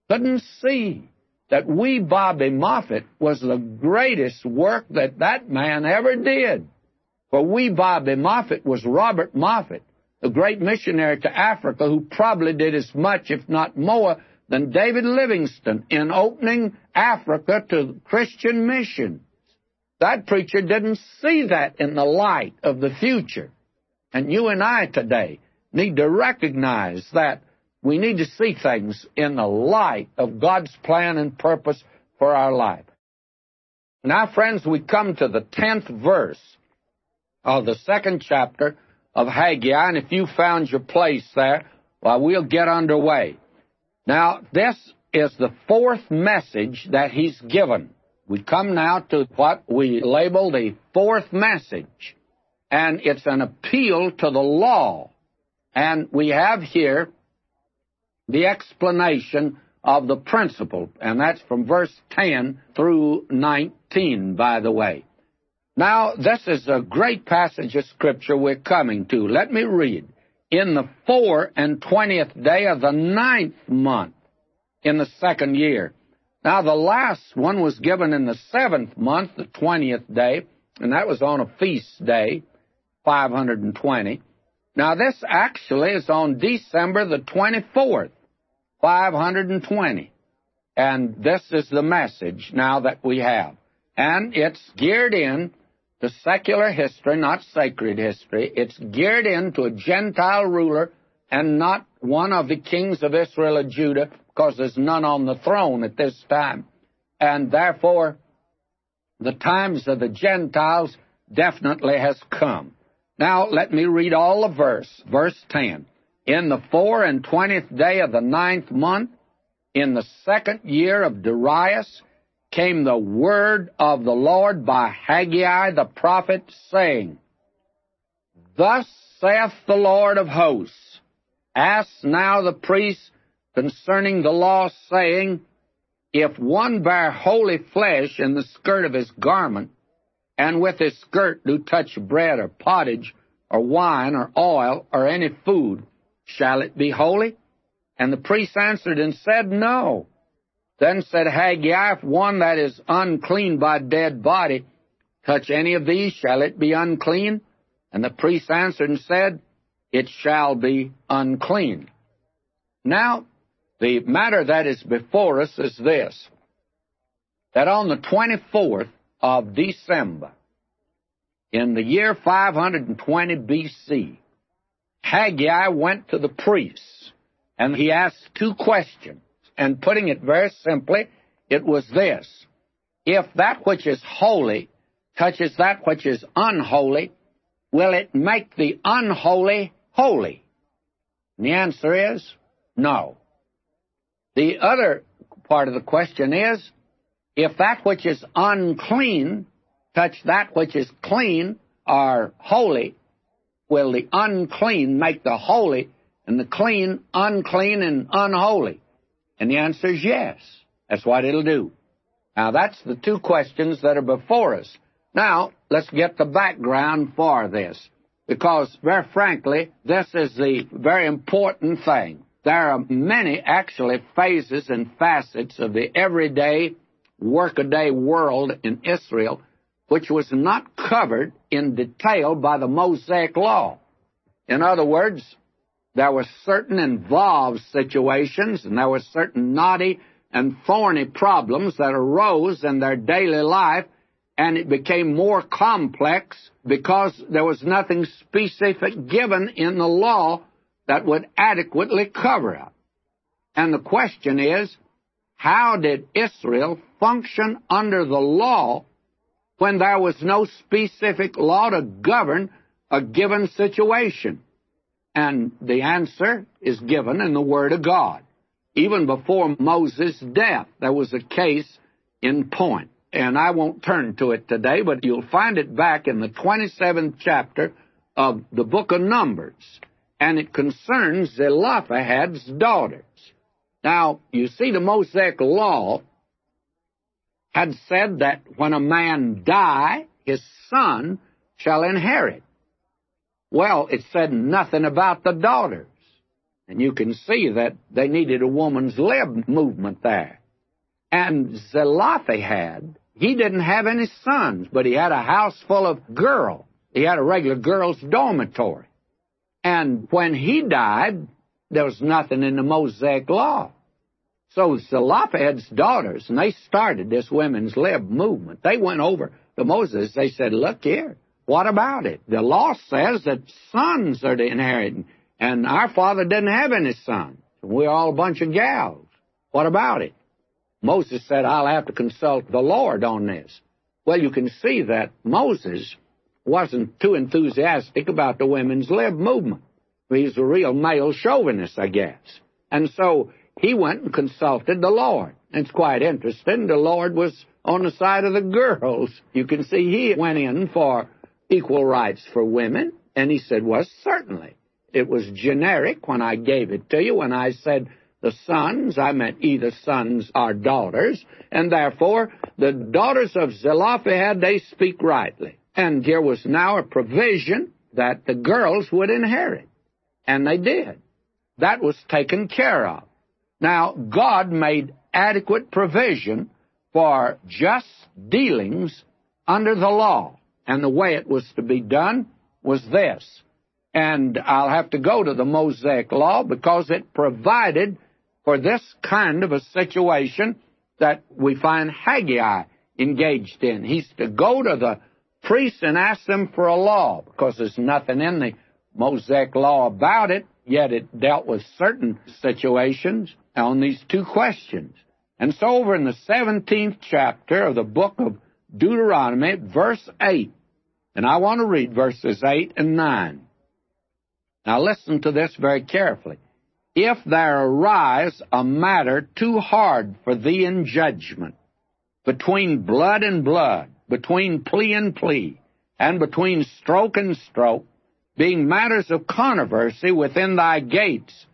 couldn't see that wee, Bobby Moffat was the greatest work that that man ever did. For wee, Bobby Moffat was Robert Moffat, the great missionary to Africa who probably did as much, if not more, than David Livingstone in opening Africa to Christian missions. That preacher didn't see that in the light of the future. And you and I today need to recognize that we need to see things in the light of God's plan and purpose for our life. Now, friends, we come to the tenth verse of the second chapter of Haggai, and if you found your place there, well, we'll get underway. Now, this is the fourth message that he's given. We come now to what we label the fourth message, and it's an appeal to the law. And we have here the explanation of the principle, and that's from verse 10 through 19, by the way. Now, this is a great passage of Scripture we're coming to. Let me read. In the four and twentieth day of the ninth month in the second year. Now, the last one was given in the seventh month, the twentieth day, and that was on a feast day, 520. Now, this actually is on December the 24th, 520. And this is the message now that we have. And it's geared in to secular history, not sacred history. It's geared in to a Gentile ruler and not one of the kings of Israel or Judah, because there's none on the throne at this time. And therefore, the times of the Gentiles definitely has come. Now, let me read all the verse. Verse 10. In the four and twentieth day of the ninth month, in the second year of Darius, came the word of the Lord by Haggai the prophet, saying, Thus saith the Lord of hosts, Ask now the priest concerning the law, saying, If one bear holy flesh in the skirt of his garment, and with his skirt do touch bread or pottage, or wine, or oil, or any food, shall it be holy? And the priest answered and said, No. Then said Haggai, If one that is unclean by dead body touch any of these, shall it be unclean? And the priest answered and said, It shall be unclean. Now, the matter that is before us is this that on the 24th of December, in the year 520 BC, Haggai went to the priests and he asked two questions. And putting it very simply, it was this If that which is holy touches that which is unholy, will it make the unholy holy? And the answer is no. The other part of the question is if that which is unclean touch that which is clean or holy, will the unclean make the holy and the clean unclean and unholy? And the answer is yes. That's what it'll do. Now, that's the two questions that are before us. Now, let's get the background for this. Because, very frankly, this is the very important thing. There are many, actually, phases and facets of the everyday, workaday world in Israel which was not covered in detail by the Mosaic Law. In other words, there were certain involved situations and there were certain knotty and thorny problems that arose in their daily life, and it became more complex because there was nothing specific given in the law that would adequately cover it. And the question is, how did Israel function under the law when there was no specific law to govern a given situation? And the answer is given in the Word of God. Even before Moses' death, there was a case in point. And I won't turn to it today, but you'll find it back in the 27th chapter of the book of Numbers. And it concerns Zelophehad's daughters. Now, you see, the Mosaic law had said that when a man die, his son shall inherit. Well, it said nothing about the daughters. And you can see that they needed a woman's lib movement there. And Zelophehad, he didn't have any sons, but he had a house full of girls. He had a regular girls' dormitory. And when he died, there was nothing in the Mosaic law. So Zelophehad's daughters, and they started this women's lib movement. They went over to Moses. They said, look here, what about it? The law says that sons are to inherit, and our father didn't have any sons. We're all a bunch of gals. What about it? Moses said, I'll have to consult the Lord on this. Well, you can see that Moses wasn't too enthusiastic about the women's lib movement. He's a real male chauvinist, I guess. And so he went and consulted the Lord. It's quite interesting. The Lord was on the side of the girls. You can see he went in for equal rights for women? And he said, Well, certainly. It was generic when I gave it to you. When I said the sons, I meant either sons or daughters, and therefore the daughters of Zelophehad, they speak rightly. And there was now a provision that the girls would inherit. And they did. That was taken care of. Now, God made adequate provision for just dealings under the law. And the way it was to be done was this. And I'll have to go to the Mosaic Law because it provided for this kind of a situation that we find Haggai engaged in. He's to go to the priests and ask them for a law because there's nothing in the Mosaic Law about it, yet it dealt with certain situations on these two questions. And so over in the 17th chapter of the book of Deuteronomy, verse 8. And I want to read verses 8 and 9. Now listen to this very carefully. If there arise a matter too hard for thee in judgment, between blood and blood, between plea and plea, and between stroke and stroke, being matters of controversy within thy gates,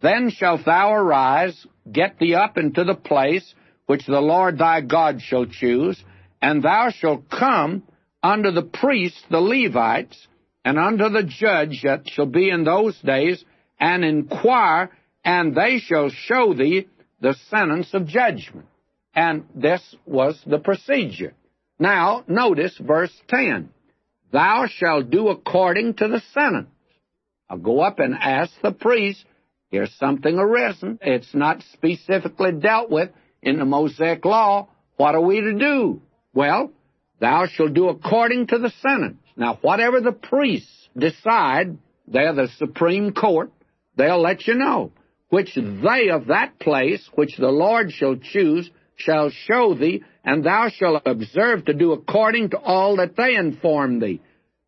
then shalt thou arise, get thee up into the place which the Lord thy God shall choose, and thou shalt come unto the priests, the Levites, and unto the judge that shall be in those days, and inquire, and they shall show thee the sentence of judgment. And this was the procedure. Now, notice verse 10. Thou shalt do according to the sentence. I'll go up and ask the priest, here's something arisen. It's not specifically dealt with in the Mosaic law. What are we to do? Well, thou shalt do according to the sentence. Now, whatever the priests decide, they're the supreme court, they'll let you know, which they of that place, which the Lord shall choose, shall show thee, and thou shalt observe to do according to all that they inform thee.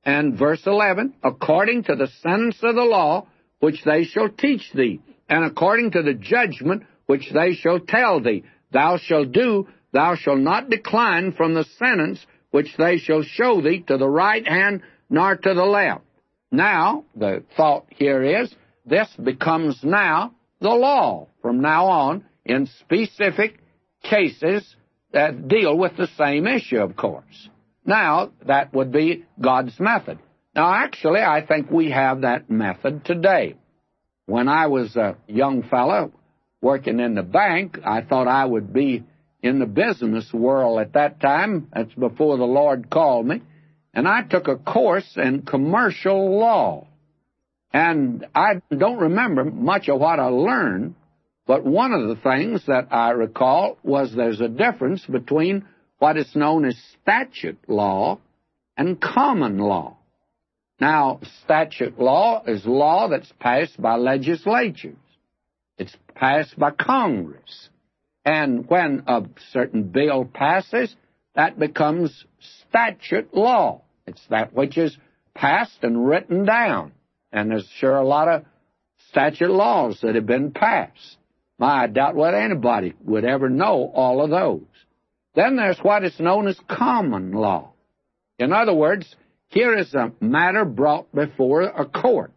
And verse 11, according to the sentence of the law, which they shall teach thee, and according to the judgment which they shall tell thee, thou shalt do Thou shalt not decline from the sentence which they shall show thee to the right hand nor to the left. Now, the thought here is, this becomes now the law from now on in specific cases that deal with the same issue, of course. Now, that would be God's method. Now, actually, I think we have that method today. When I was a young fellow working in the bank, I thought I would be in the business world at that time. That's before the Lord called me. And I took a course in commercial law. And I don't remember much of what I learned, But one of the things that I recall was there's a difference between what is known as statute law and common law. Now, statute law is law that's passed by legislatures. It's passed by Congress. And when a certain bill passes, that becomes statute law. It's that which is passed and written down. And there's sure a lot of statute laws that have been passed. My, I doubt whether anybody would ever know all of those. Then there's what is known as common law. In other words, here is a matter brought before a court.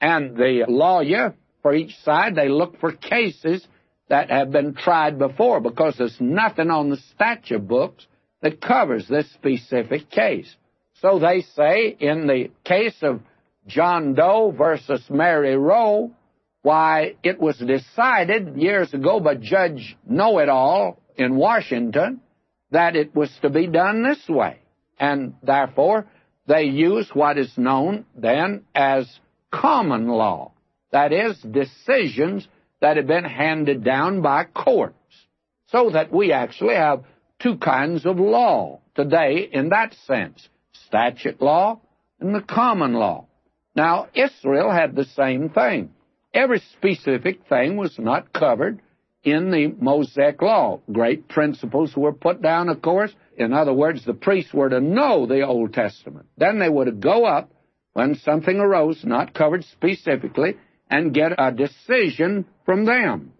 And the lawyer for each side, they look for cases that have been tried before because there's nothing on the statute books that covers this specific case. So they say in the case of John Doe versus Mary Roe, why it was decided years ago by Judge Know It All in Washington that it was to be done this way. And therefore, they use what is known then as common law. That is, decisions that have been handed down by courts. So that we actually have two kinds of law today in that sense statute law and the common law. Now, Israel had the same thing. Every specific thing was not covered in the Mosaic law. Great principles were put down, of course. In other words, the priests were to know the Old Testament. Then they would go up when something arose, not covered specifically, and get a decision from them.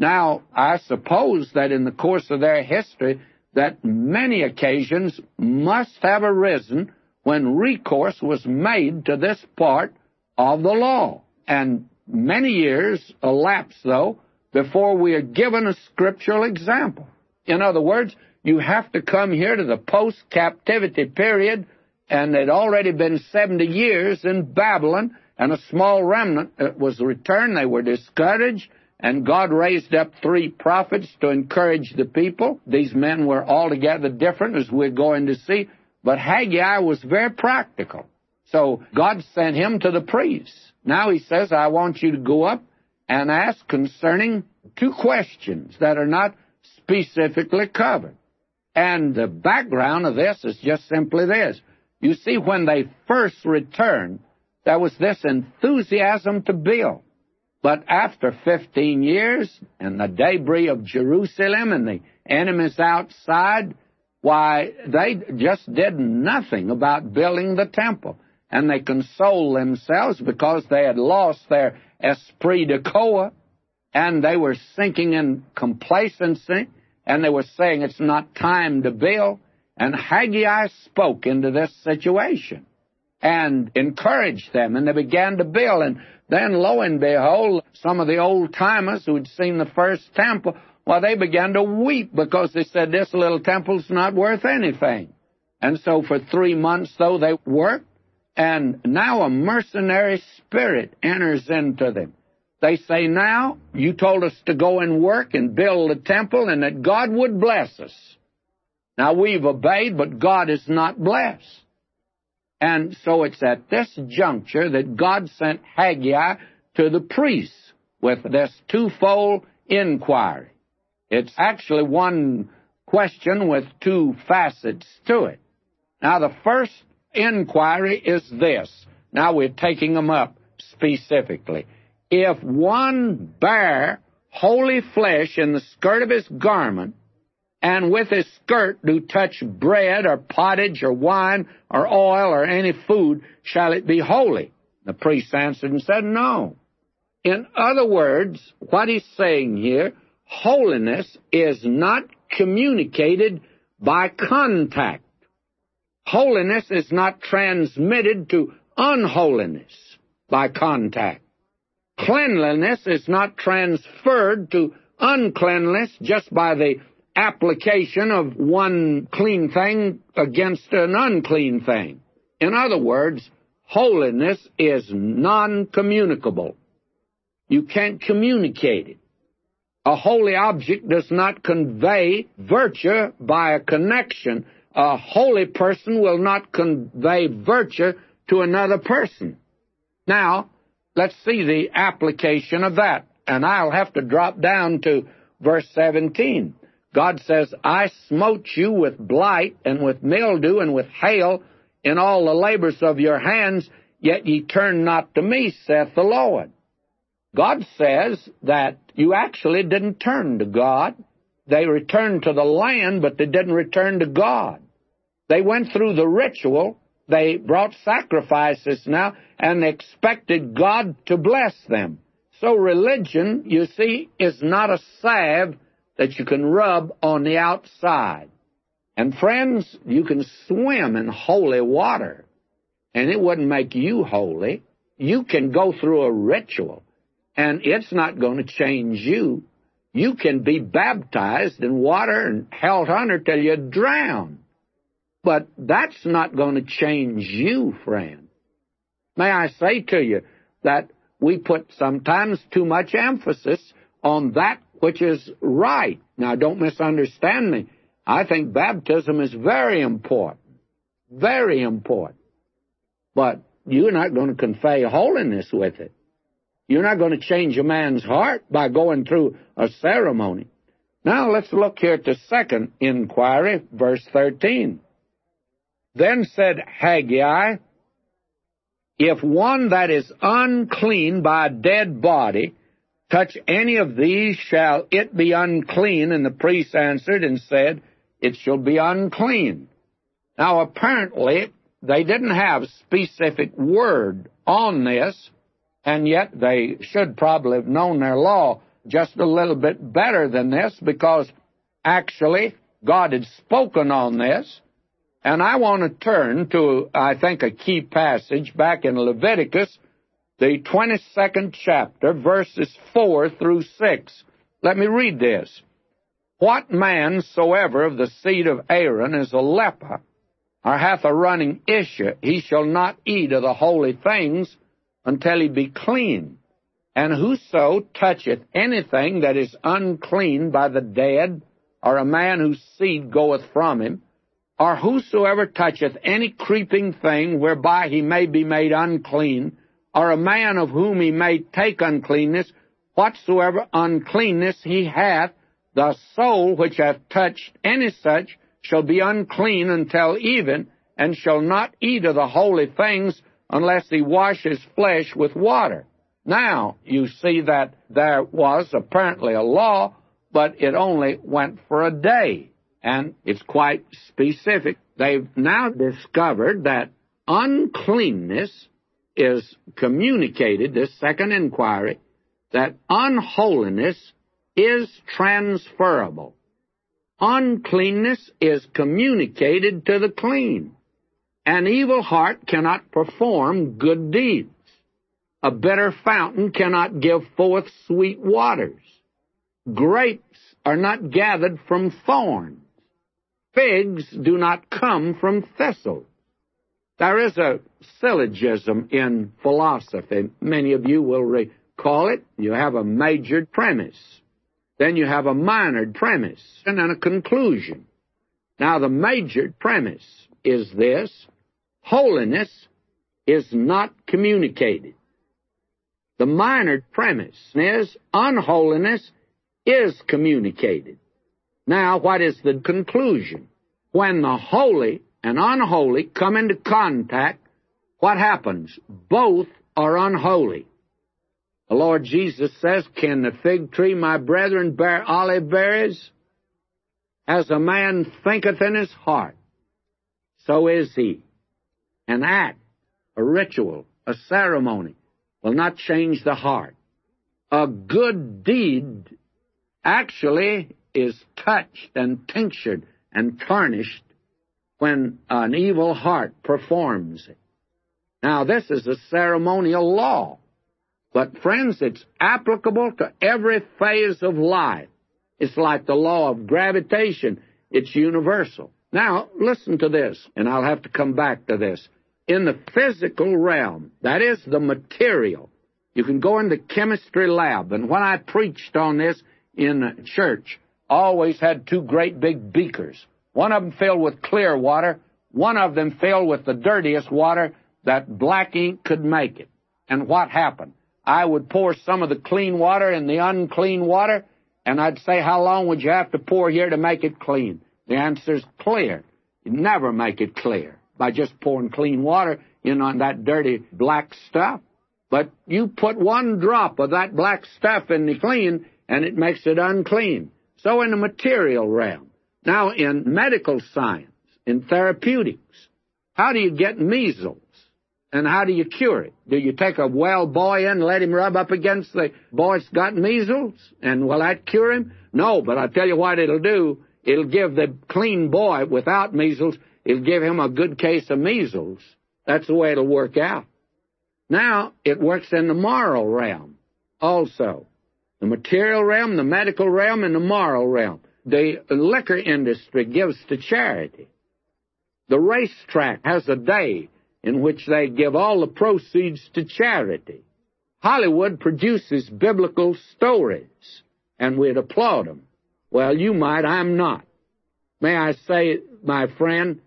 Now, I suppose that in the course of their history, that many occasions must have arisen when recourse was made to this part of the law. And many years elapse, though, before we are given a scriptural example. In other words, you have to come here to the post captivity period, and it had already been 70 years in Babylon, and a small remnant uh, was returned. They were discouraged, and God raised up three prophets to encourage the people. These men were altogether different, as we're going to see, but Haggai was very practical. So God sent him to the priests. Now he says, I want you to go up and ask concerning two questions that are not specifically covered. And the background of this is just simply this. You see, when they first returned, there was this enthusiasm to build. But after 15 years, and the debris of Jerusalem and the enemies outside, why, they just did nothing about building the temple. And they consoled themselves because they had lost their esprit de corps, and they were sinking in complacency, and they were saying it's not time to build. And Haggai spoke into this situation and encouraged them, and they began to build. And then, lo and behold, some of the old timers who had seen the first temple, well, they began to weep because they said, This little temple's not worth anything. And so for three months, though, they worked, and now a mercenary spirit enters into them. They say, Now, you told us to go and work and build a temple and that God would bless us. Now, we've obeyed, but God is not blessed. And so it's at this juncture that God sent Haggai to the priests with this twofold inquiry. It's actually one question with two facets to it. Now, the first inquiry is this. Now we're taking them up specifically. If one bear holy flesh in the skirt of his garment, and with his skirt do touch bread or pottage or wine or oil or any food, shall it be holy? The priest answered and said, No. In other words, what he's saying here, holiness is not communicated by contact. Holiness is not transmitted to unholiness by contact. Cleanliness is not transferred to uncleanliness just by the application of one clean thing against an unclean thing. In other words, holiness is non communicable. You can't communicate it. A holy object does not convey virtue by a connection. A holy person will not convey virtue to another person. Now, let's see the application of that. and I'll have to drop down to verse 17. God says, I smote you with blight and with mildew and with hail in all the labors of your hands, yet ye turn not to me, saith the Lord. God says that you actually didn't turn to God. They returned to the land, but they didn't return to God. They went through the ritual, they brought sacrifices now, and expected God to bless them. So religion, you see, is not a salve that you can rub on the outside. And friends, you can swim in holy water, and it wouldn't make you holy. You can go through a ritual, and it's not going to change you. You can be baptized in water and held under till you drown. But that's not going to change you, friend. May I say to you that we put sometimes too much emphasis on that which is right. Now, don't misunderstand me. I think baptism is very important. Very important. But you're not going to convey holiness with it. You're not going to change a man's heart by going through a ceremony. Now let's look here at the second inquiry, verse 13. Then said Haggai, If one that is unclean by a dead body touch any of these, shall it be unclean? And the priest answered and said, It shall be unclean. Now apparently, they didn't have specific word on this, and yet they should probably have known their law just a little bit better than this because actually God had spoken on this. And I want to turn to, I think, a key passage back in Leviticus the 22nd chapter, verses 4 through 6. Let me read this. What man soever of the seed of Aaron is a leper, or hath a running issue, he shall not eat of the holy things until he be clean. And whoso toucheth anything that is unclean by the dead, or a man whose seed goeth from him, or whosoever toucheth any creeping thing whereby he may be made unclean, or a man of whom he may take uncleanness, whatsoever uncleanness he hath, the soul which hath touched any such shall be unclean until even, and shall not eat of the holy things unless he wash his flesh with water. Now, you see that there was apparently a law, but it only went for a day, and it's quite specific. They've now discovered that uncleanness is communicated, this second inquiry, that unholiness is transferable. Uncleanness is communicated to the clean. An evil heart cannot perform good deeds. A bitter fountain cannot give forth sweet waters. Grapes are not gathered from thorns. Figs do not come from thistles. There is a syllogism in philosophy. Many of you will recall it. You have a major premise. Then you have a minor premise and then a conclusion. Now, the major premise is this holiness is not communicated. The minor premise is unholiness is communicated. Now, what is the conclusion? When the holy and unholy come into contact, what happens? Both are unholy. The Lord Jesus says, Can the fig tree, my brethren, bear olive berries? As a man thinketh in his heart, so is he. An act, a ritual, a ceremony will not change the heart. A good deed actually is touched and tinctured and tarnished when an evil heart performs it. Now, this is a ceremonial law, but friends, it's applicable to every phase of life. It's like the law of gravitation. It's universal. Now, listen to this, and I'll have to come back to this. In the physical realm, that is the material, you can go in the chemistry lab, and when I preached on this in church, always had two great big beakers. One of them filled with clear water, one of them filled with the dirtiest water that black ink could make it. And what happened? I would pour some of the clean water in the unclean water, and I'd say, How long would you have to pour here to make it clean? The answer's clear. You never make it clear by just pouring clean water in on that dirty black stuff. But you put one drop of that black stuff in the clean, and it makes it unclean. So in the material realm. Now in medical science, in therapeutics, how do you get measles? And how do you cure it? Do you take a well boy in and let him rub up against the boy that's got measles? And will that cure him? No, but I'll tell you what it'll do. It'll give the clean boy without measles, it'll give him a good case of measles. That's the way it'll work out. Now, it works in the moral realm also. The material realm, the medical realm, and the moral realm. The liquor industry gives to charity. The racetrack has a day in which they give all the proceeds to charity. Hollywood produces biblical stories, and we'd applaud them. Well, you might, I'm not. May I say, my friend,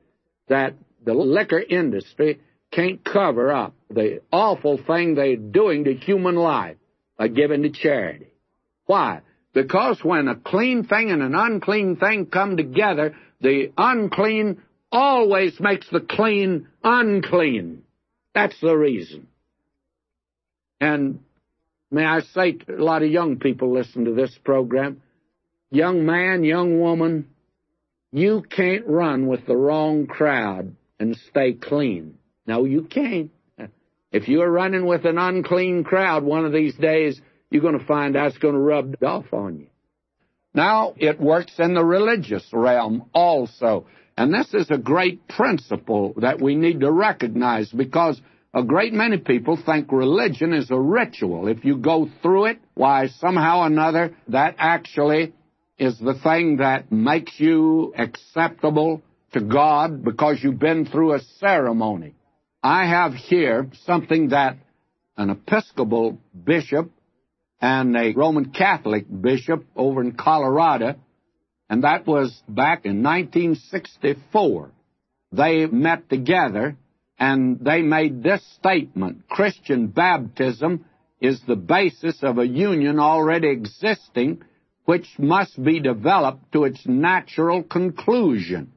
that the liquor industry can't cover up the awful thing they're doing to human life by giving to charity. Why? Because when a clean thing and an unclean thing come together, the unclean always makes the clean unclean. That's the reason. And may I say a lot of young people listen to this program, young man, young woman, you can't run with the wrong crowd and stay clean. No, you can't. If you're running with an unclean crowd one of these days, you're going to find it's going to rub off on you. Now, it works in the religious realm also. And this is a great principle that we need to recognize because a great many people think religion is a ritual. If you go through it, why, somehow or another, that actually is the thing that makes you acceptable to God because you've been through a ceremony. I have here something that an Episcopal bishop and a Roman Catholic bishop over in Colorado, and that was back in 1964. They met together and they made this statement Christian baptism is the basis of a union already existing which must be developed to its natural conclusion.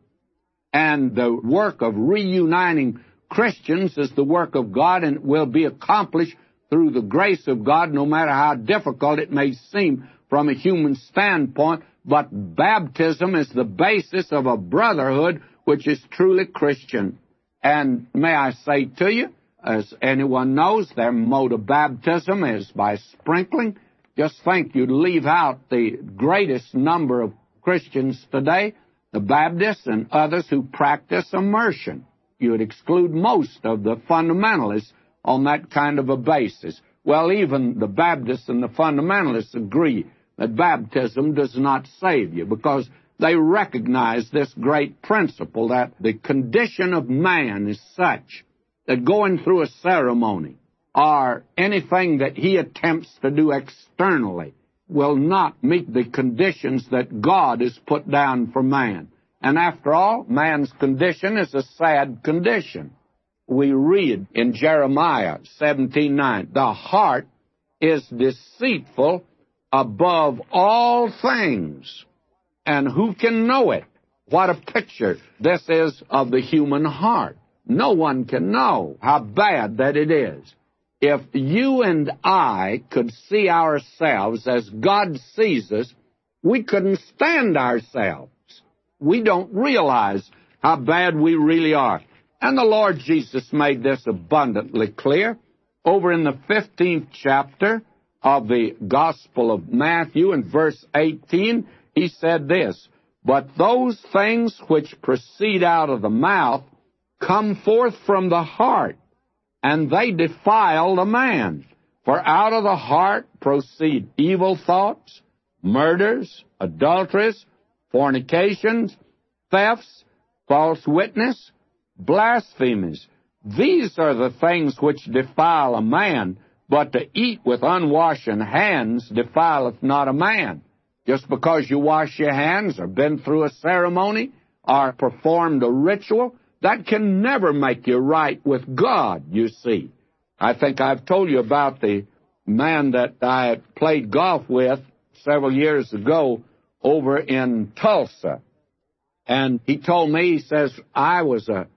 And the work of reuniting Christians is the work of God and will be accomplished through the grace of God, no matter how difficult it may seem from a human standpoint. But baptism is the basis of a brotherhood which is truly Christian. And may I say to you, as anyone knows, their mode of baptism is by sprinkling. Just think you'd leave out the greatest number of Christians today, the Baptists and others who practice immersion. You would exclude most of the fundamentalists on that kind of a basis. Well, even the Baptists and the fundamentalists agree that baptism does not save you because they recognize this great principle that the condition of man is such that going through a ceremony or anything that he attempts to do externally will not meet the conditions that God has put down for man. And after all, man's condition is a sad condition we read in Jeremiah 17:9, the heart is deceitful above all things, and who can know it? What a picture this is of the human heart. No one can know how bad that it is. If you and I could see ourselves as God sees us, we couldn't stand ourselves. We don't realize how bad we really are. And the Lord Jesus made this abundantly clear over in the 15th chapter of the Gospel of Matthew in verse 18. He said this, But those things which proceed out of the mouth come forth from the heart, and they defile the man. For out of the heart proceed evil thoughts, murders, adulteries, fornications, thefts, false witness, blasphemies. These are the things which defile a man, but to eat with unwashen hands defileth not a man. Just because you wash your hands or been through a ceremony or performed a ritual, that can never make you right with God, you see. I think I've told you about the man that I played golf with several years ago over in Tulsa. And he told me, he says, I was a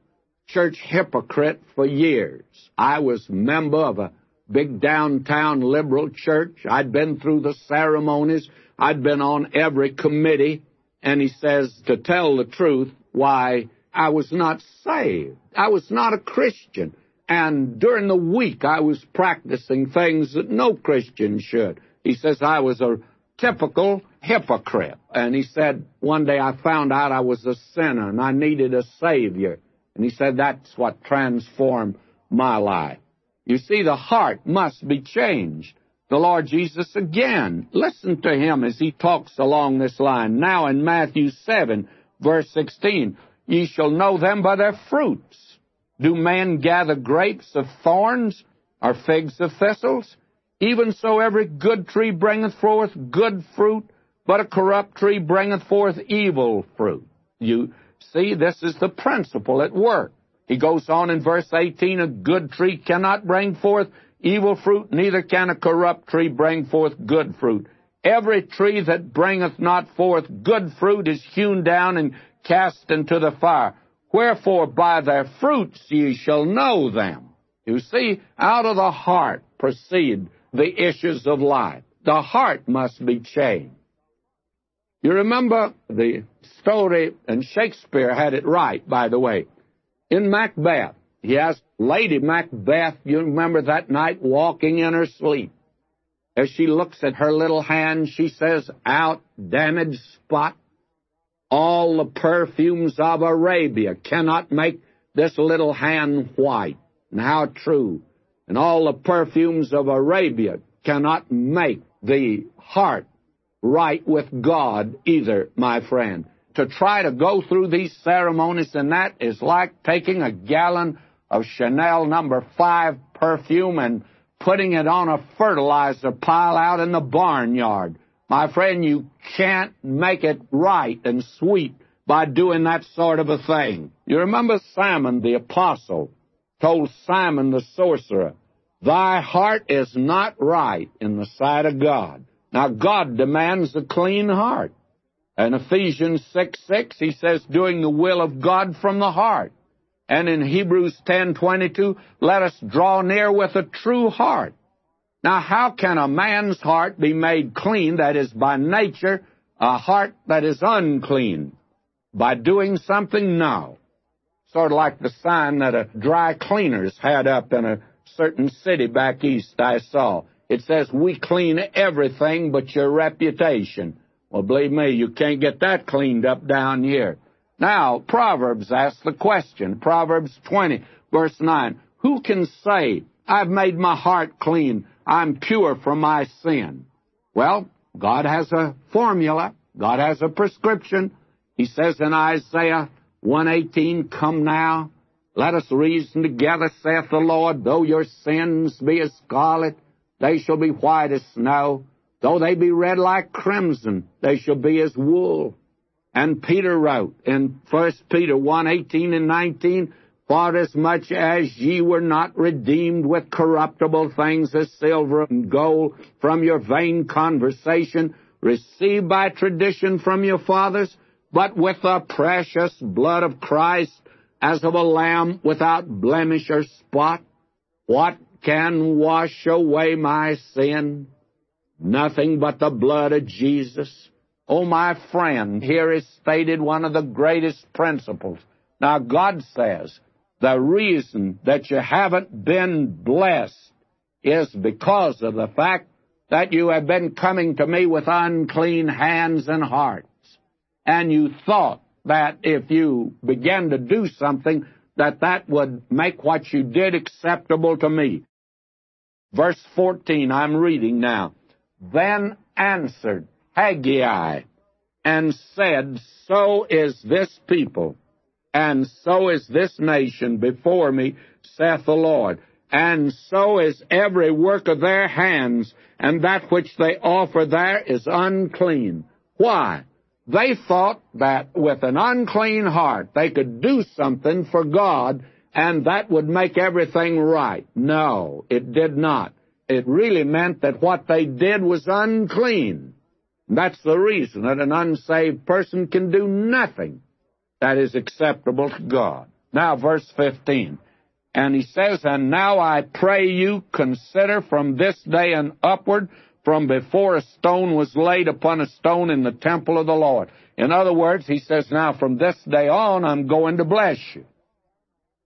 church hypocrite for years. I was member of a big downtown liberal church. I'd been through the ceremonies. I'd been on every committee. And he says, to tell the truth, why I was not saved. I was not a Christian. And during the week, I was practicing things that no Christian should. He says I was a typical hypocrite. And he said, one day I found out I was a sinner and I needed a Savior. And he said, that's what transformed my life. You see, the heart must be changed. The Lord Jesus again, listen to him as he talks along this line. Now in Matthew 7, verse 16, ye shall know them by their fruits. Do men gather grapes of thorns or figs of thistles? Even so every good tree bringeth forth good fruit, but a corrupt tree bringeth forth evil fruit. You see, this is the principle at work. He goes on in verse 18, a good tree cannot bring forth evil fruit, neither can a corrupt tree bring forth good fruit. Every tree that bringeth not forth good fruit is hewn down and cast into the fire. Wherefore by their fruits ye shall know them. You see, out of the heart proceed the issues of life. The heart must be changed. You remember the story, and Shakespeare had it right, by the way. In Macbeth, he has Lady Macbeth, you remember that night walking in her sleep. As she looks at her little hand, she says, Out, damaged spot. All the perfumes of Arabia cannot make this little hand white. And how true. And all the perfumes of Arabia cannot make the heart right with God either, my friend. To try to go through these ceremonies and that is like taking a gallon of Chanel number five perfume and putting it on a fertilizer pile out in the barnyard. My friend, you can't make it right and sweet by doing that sort of a thing. You remember Simon the apostle told Simon the sorcerer, Thy heart is not right in the sight of God. Now, God demands a clean heart. In Ephesians 6 6, he says, doing the will of God from the heart. And in Hebrews ten twenty two, let us draw near with a true heart. Now, how can a man's heart be made clean, that is, by nature, a heart that is unclean? By doing something? No. Sort of like the sign that a dry cleaners had up in a certain city back east I saw. It says, we clean everything but your reputation. Well, believe me, you can't get that cleaned up down here. Now, Proverbs asks the question, Proverbs 20, verse 9, Who can say, I've made my heart clean, I'm pure from my sin? Well, God has a formula, God has a prescription. He says in Isaiah 118, Come now, let us reason together, saith the Lord, though your sins be as scarlet, they shall be white as snow. Though they be red like crimson, they shall be as wool. And Peter wrote in 1 Peter 1, 18 and 19, For as much as ye were not redeemed with corruptible things as silver and gold from your vain conversation, received by tradition from your fathers, but with the precious blood of Christ, as of a lamb without blemish or spot, what can wash away my sin? Nothing but the blood of Jesus. Oh, my friend, here is stated one of the greatest principles. Now, God says the reason that you haven't been blessed is because of the fact that you have been coming to me with unclean hands and hearts. And you thought that if you began to do something, that that would make what you did acceptable to me. Verse 14, I'm reading now. Then answered Haggai and said, So is this people, and so is this nation before me, saith the Lord. And so is every work of their hands, and that which they offer there is unclean. Why? They thought that with an unclean heart they could do something for God and that would make everything right. No, it did not. it really meant that what they did was unclean. That's the reason that an unsaved person can do nothing that is acceptable to God. Now, verse 15. And he says, And now I pray you consider from this day and upward, from before a stone was laid upon a stone in the temple of the Lord. In other words, he says, Now from this day on, I'm going to bless you.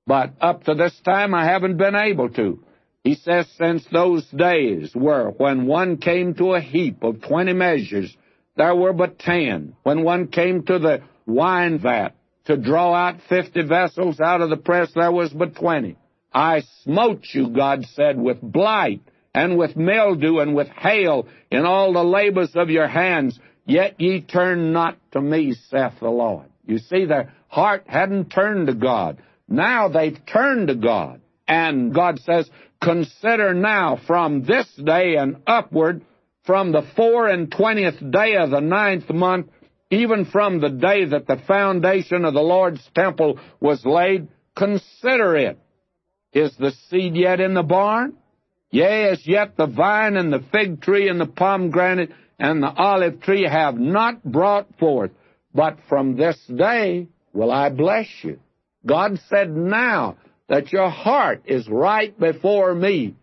But up to this time, I haven't been able to. He says, Since those days were when one came to a heap of twenty measures, there were but ten. When one came to the wine vat, to draw out fifty vessels out of the press, there was but twenty. I smote you, God said, with blight, and with mildew, and with hail, in all the labors of your hands, yet ye turn not to me, saith the Lord. You see, their heart hadn't turned to God. Now they've turned to God. And God says, Consider now from this day and upward, from the four and twentieth day of the ninth month, even from the day that the foundation of the Lord's temple was laid, consider it. Is the seed yet in the barn? Yea, as yet the vine and the fig tree and the pomegranate and the olive tree have not brought forth, but from this day will I bless you. God said, now that your heart is right before me,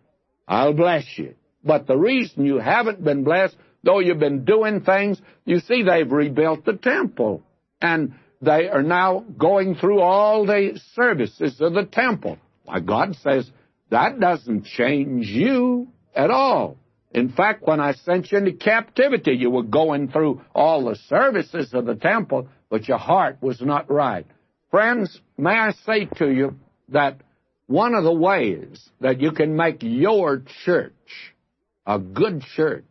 I'll bless you. But the reason you haven't been blessed though you've been doing things, you see they've rebuilt the temple. And they are now going through all the services of the temple. Why, God says that doesn't change you at all. In fact, when I sent you into captivity, you were going through all the services of the temple, but your heart was not right. Friends, may I say to you that one of the ways that you can make your church a good church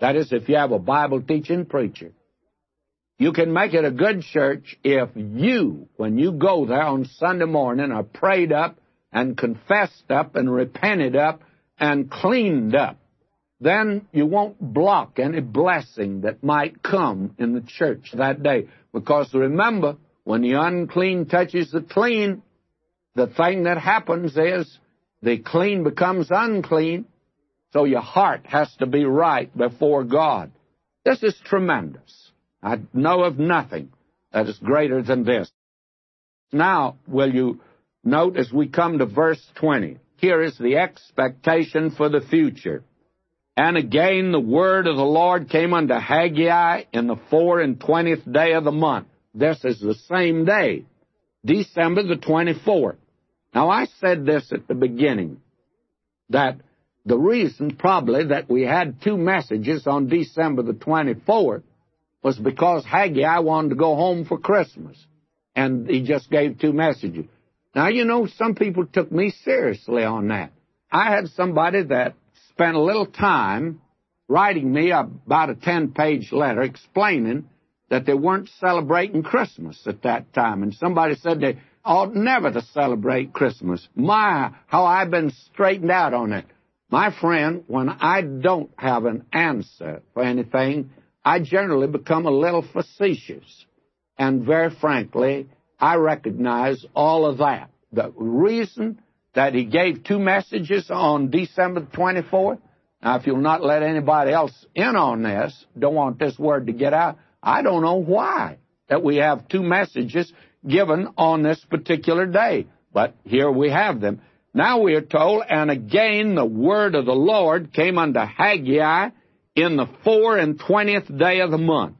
that is, if you have a Bible teaching preacher. You can make it a good church if you, when you go there on Sunday morning, are prayed up and confessed up and repented up and cleaned up. Then you won't block any blessing that might come in the church that day. Because remember, when the unclean touches the clean, the thing that happens is the clean becomes unclean so your heart has to be right before God. This is tremendous. I know of nothing that is greater than this. Now, will you note as we come to verse 20? Here is the expectation for the future. And again the word of the Lord came unto Haggai in the four and twentieth day of the month. This is the same day, December the 24th. Now I said this at the beginning, that the reason, probably, that we had two messages on December the 24th was because Haggai wanted to go home for Christmas. And he just gave two messages. Now, you know, some people took me seriously on that. I had somebody that spent a little time writing me about a 10 page letter explaining that they weren't celebrating Christmas at that time. And somebody said they ought never to celebrate Christmas. My, how I've been straightened out on it. My friend, when I don't have an answer for anything, I generally become a little facetious. And very frankly, I recognize all of that. The reason that he gave two messages on December 24th, now if you'll not let anybody else in on this, don't want this word to get out, I don't know why that we have two messages given on this particular day. But here we have them. Now we are told, and again the word of the Lord came unto Haggai in the four and twentieth day of the month.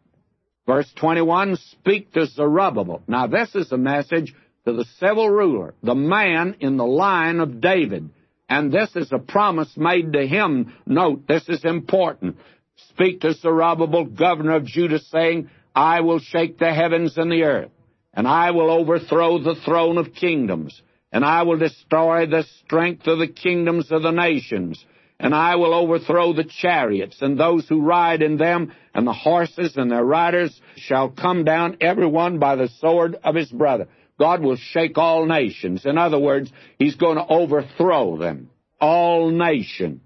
Verse 21, speak to Zerubbabel. Now this is a message to the civil ruler, the man in the line of David. And this is a promise made to him. Note, this is important. Speak to Zerubbabel, governor of Judah, saying, I will shake the heavens and the earth, and I will overthrow the throne of kingdoms and I will destroy the strength of the kingdoms of the nations, and I will overthrow the chariots and those who ride in them, and the horses and their riders shall come down every one by the sword of his brother. God will shake all nations. In other words, He's going to overthrow them. All nations.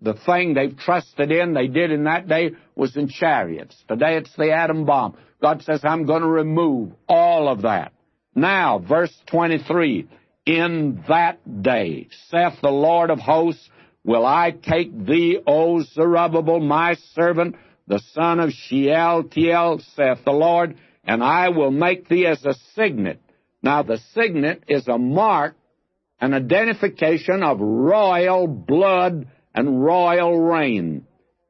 The thing they've trusted in, they did in that day, was in chariots. Today it's the atom bomb. God says, I'm going to remove all of that. Now, verse 23 in that day, saith the Lord of hosts, will I take thee, O Zerubbabel, my servant, the son of Shealtiel, saith the Lord, and I will make thee as a signet. Now, the signet is a mark, an identification of royal blood and royal reign.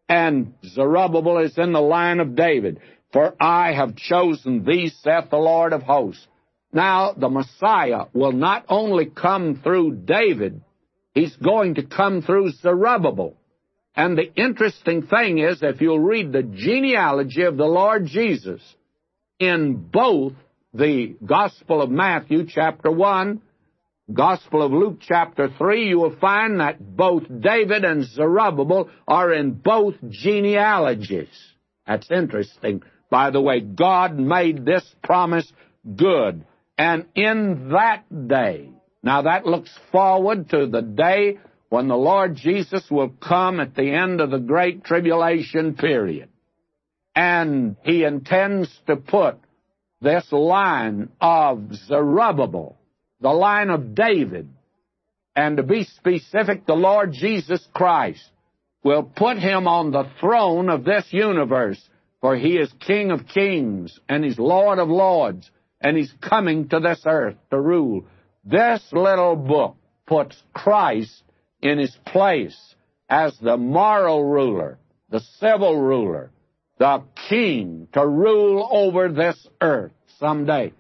And Zerubbabel is in the line of David. For I have chosen thee, saith the Lord of hosts. Now, the Messiah will not only come through David, he's going to come through Zerubbabel. And the interesting thing is, if you'll read the genealogy of the Lord Jesus in both the Gospel of Matthew, chapter 1, Gospel of Luke, chapter 3, you will find that both David and Zerubbabel are in both genealogies. That's interesting. By the way, God made this promise good. And in that day, now that looks forward to the day when the Lord Jesus will come at the end of the great tribulation period. And he intends to put this line of Zerubbabel, the line of David, and to be specific, the Lord Jesus Christ will put him on the throne of this universe, for he is King of kings and he's Lord of lords, and he's coming to this earth to rule. This little book puts Christ in his place as the moral ruler, the civil ruler, the king to rule over this earth someday.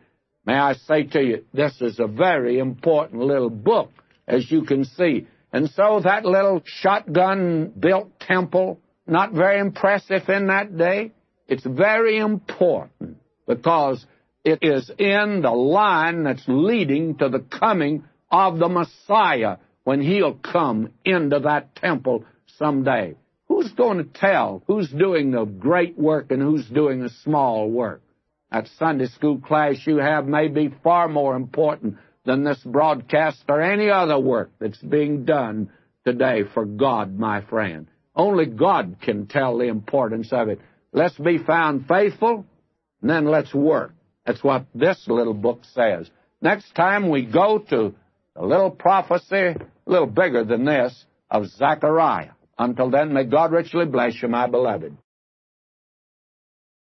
May I say to you, this is a very important little book, as you can see. And so that little shotgun built temple, not very impressive in that day, it's very important because it is in the line that's leading to the coming of the Messiah when he'll come into that temple someday. Who's going to tell who's doing the great work and who's doing the small work? That Sunday school class you have may be far more important than this broadcast or any other work that's being done today for God, my friend. Only God can tell the importance of it. Let's be found faithful, and then let's work. That's what this little book says. Next time we go to a little prophecy a little bigger than this, of Zechariah. Until then, may God richly bless you, my beloved.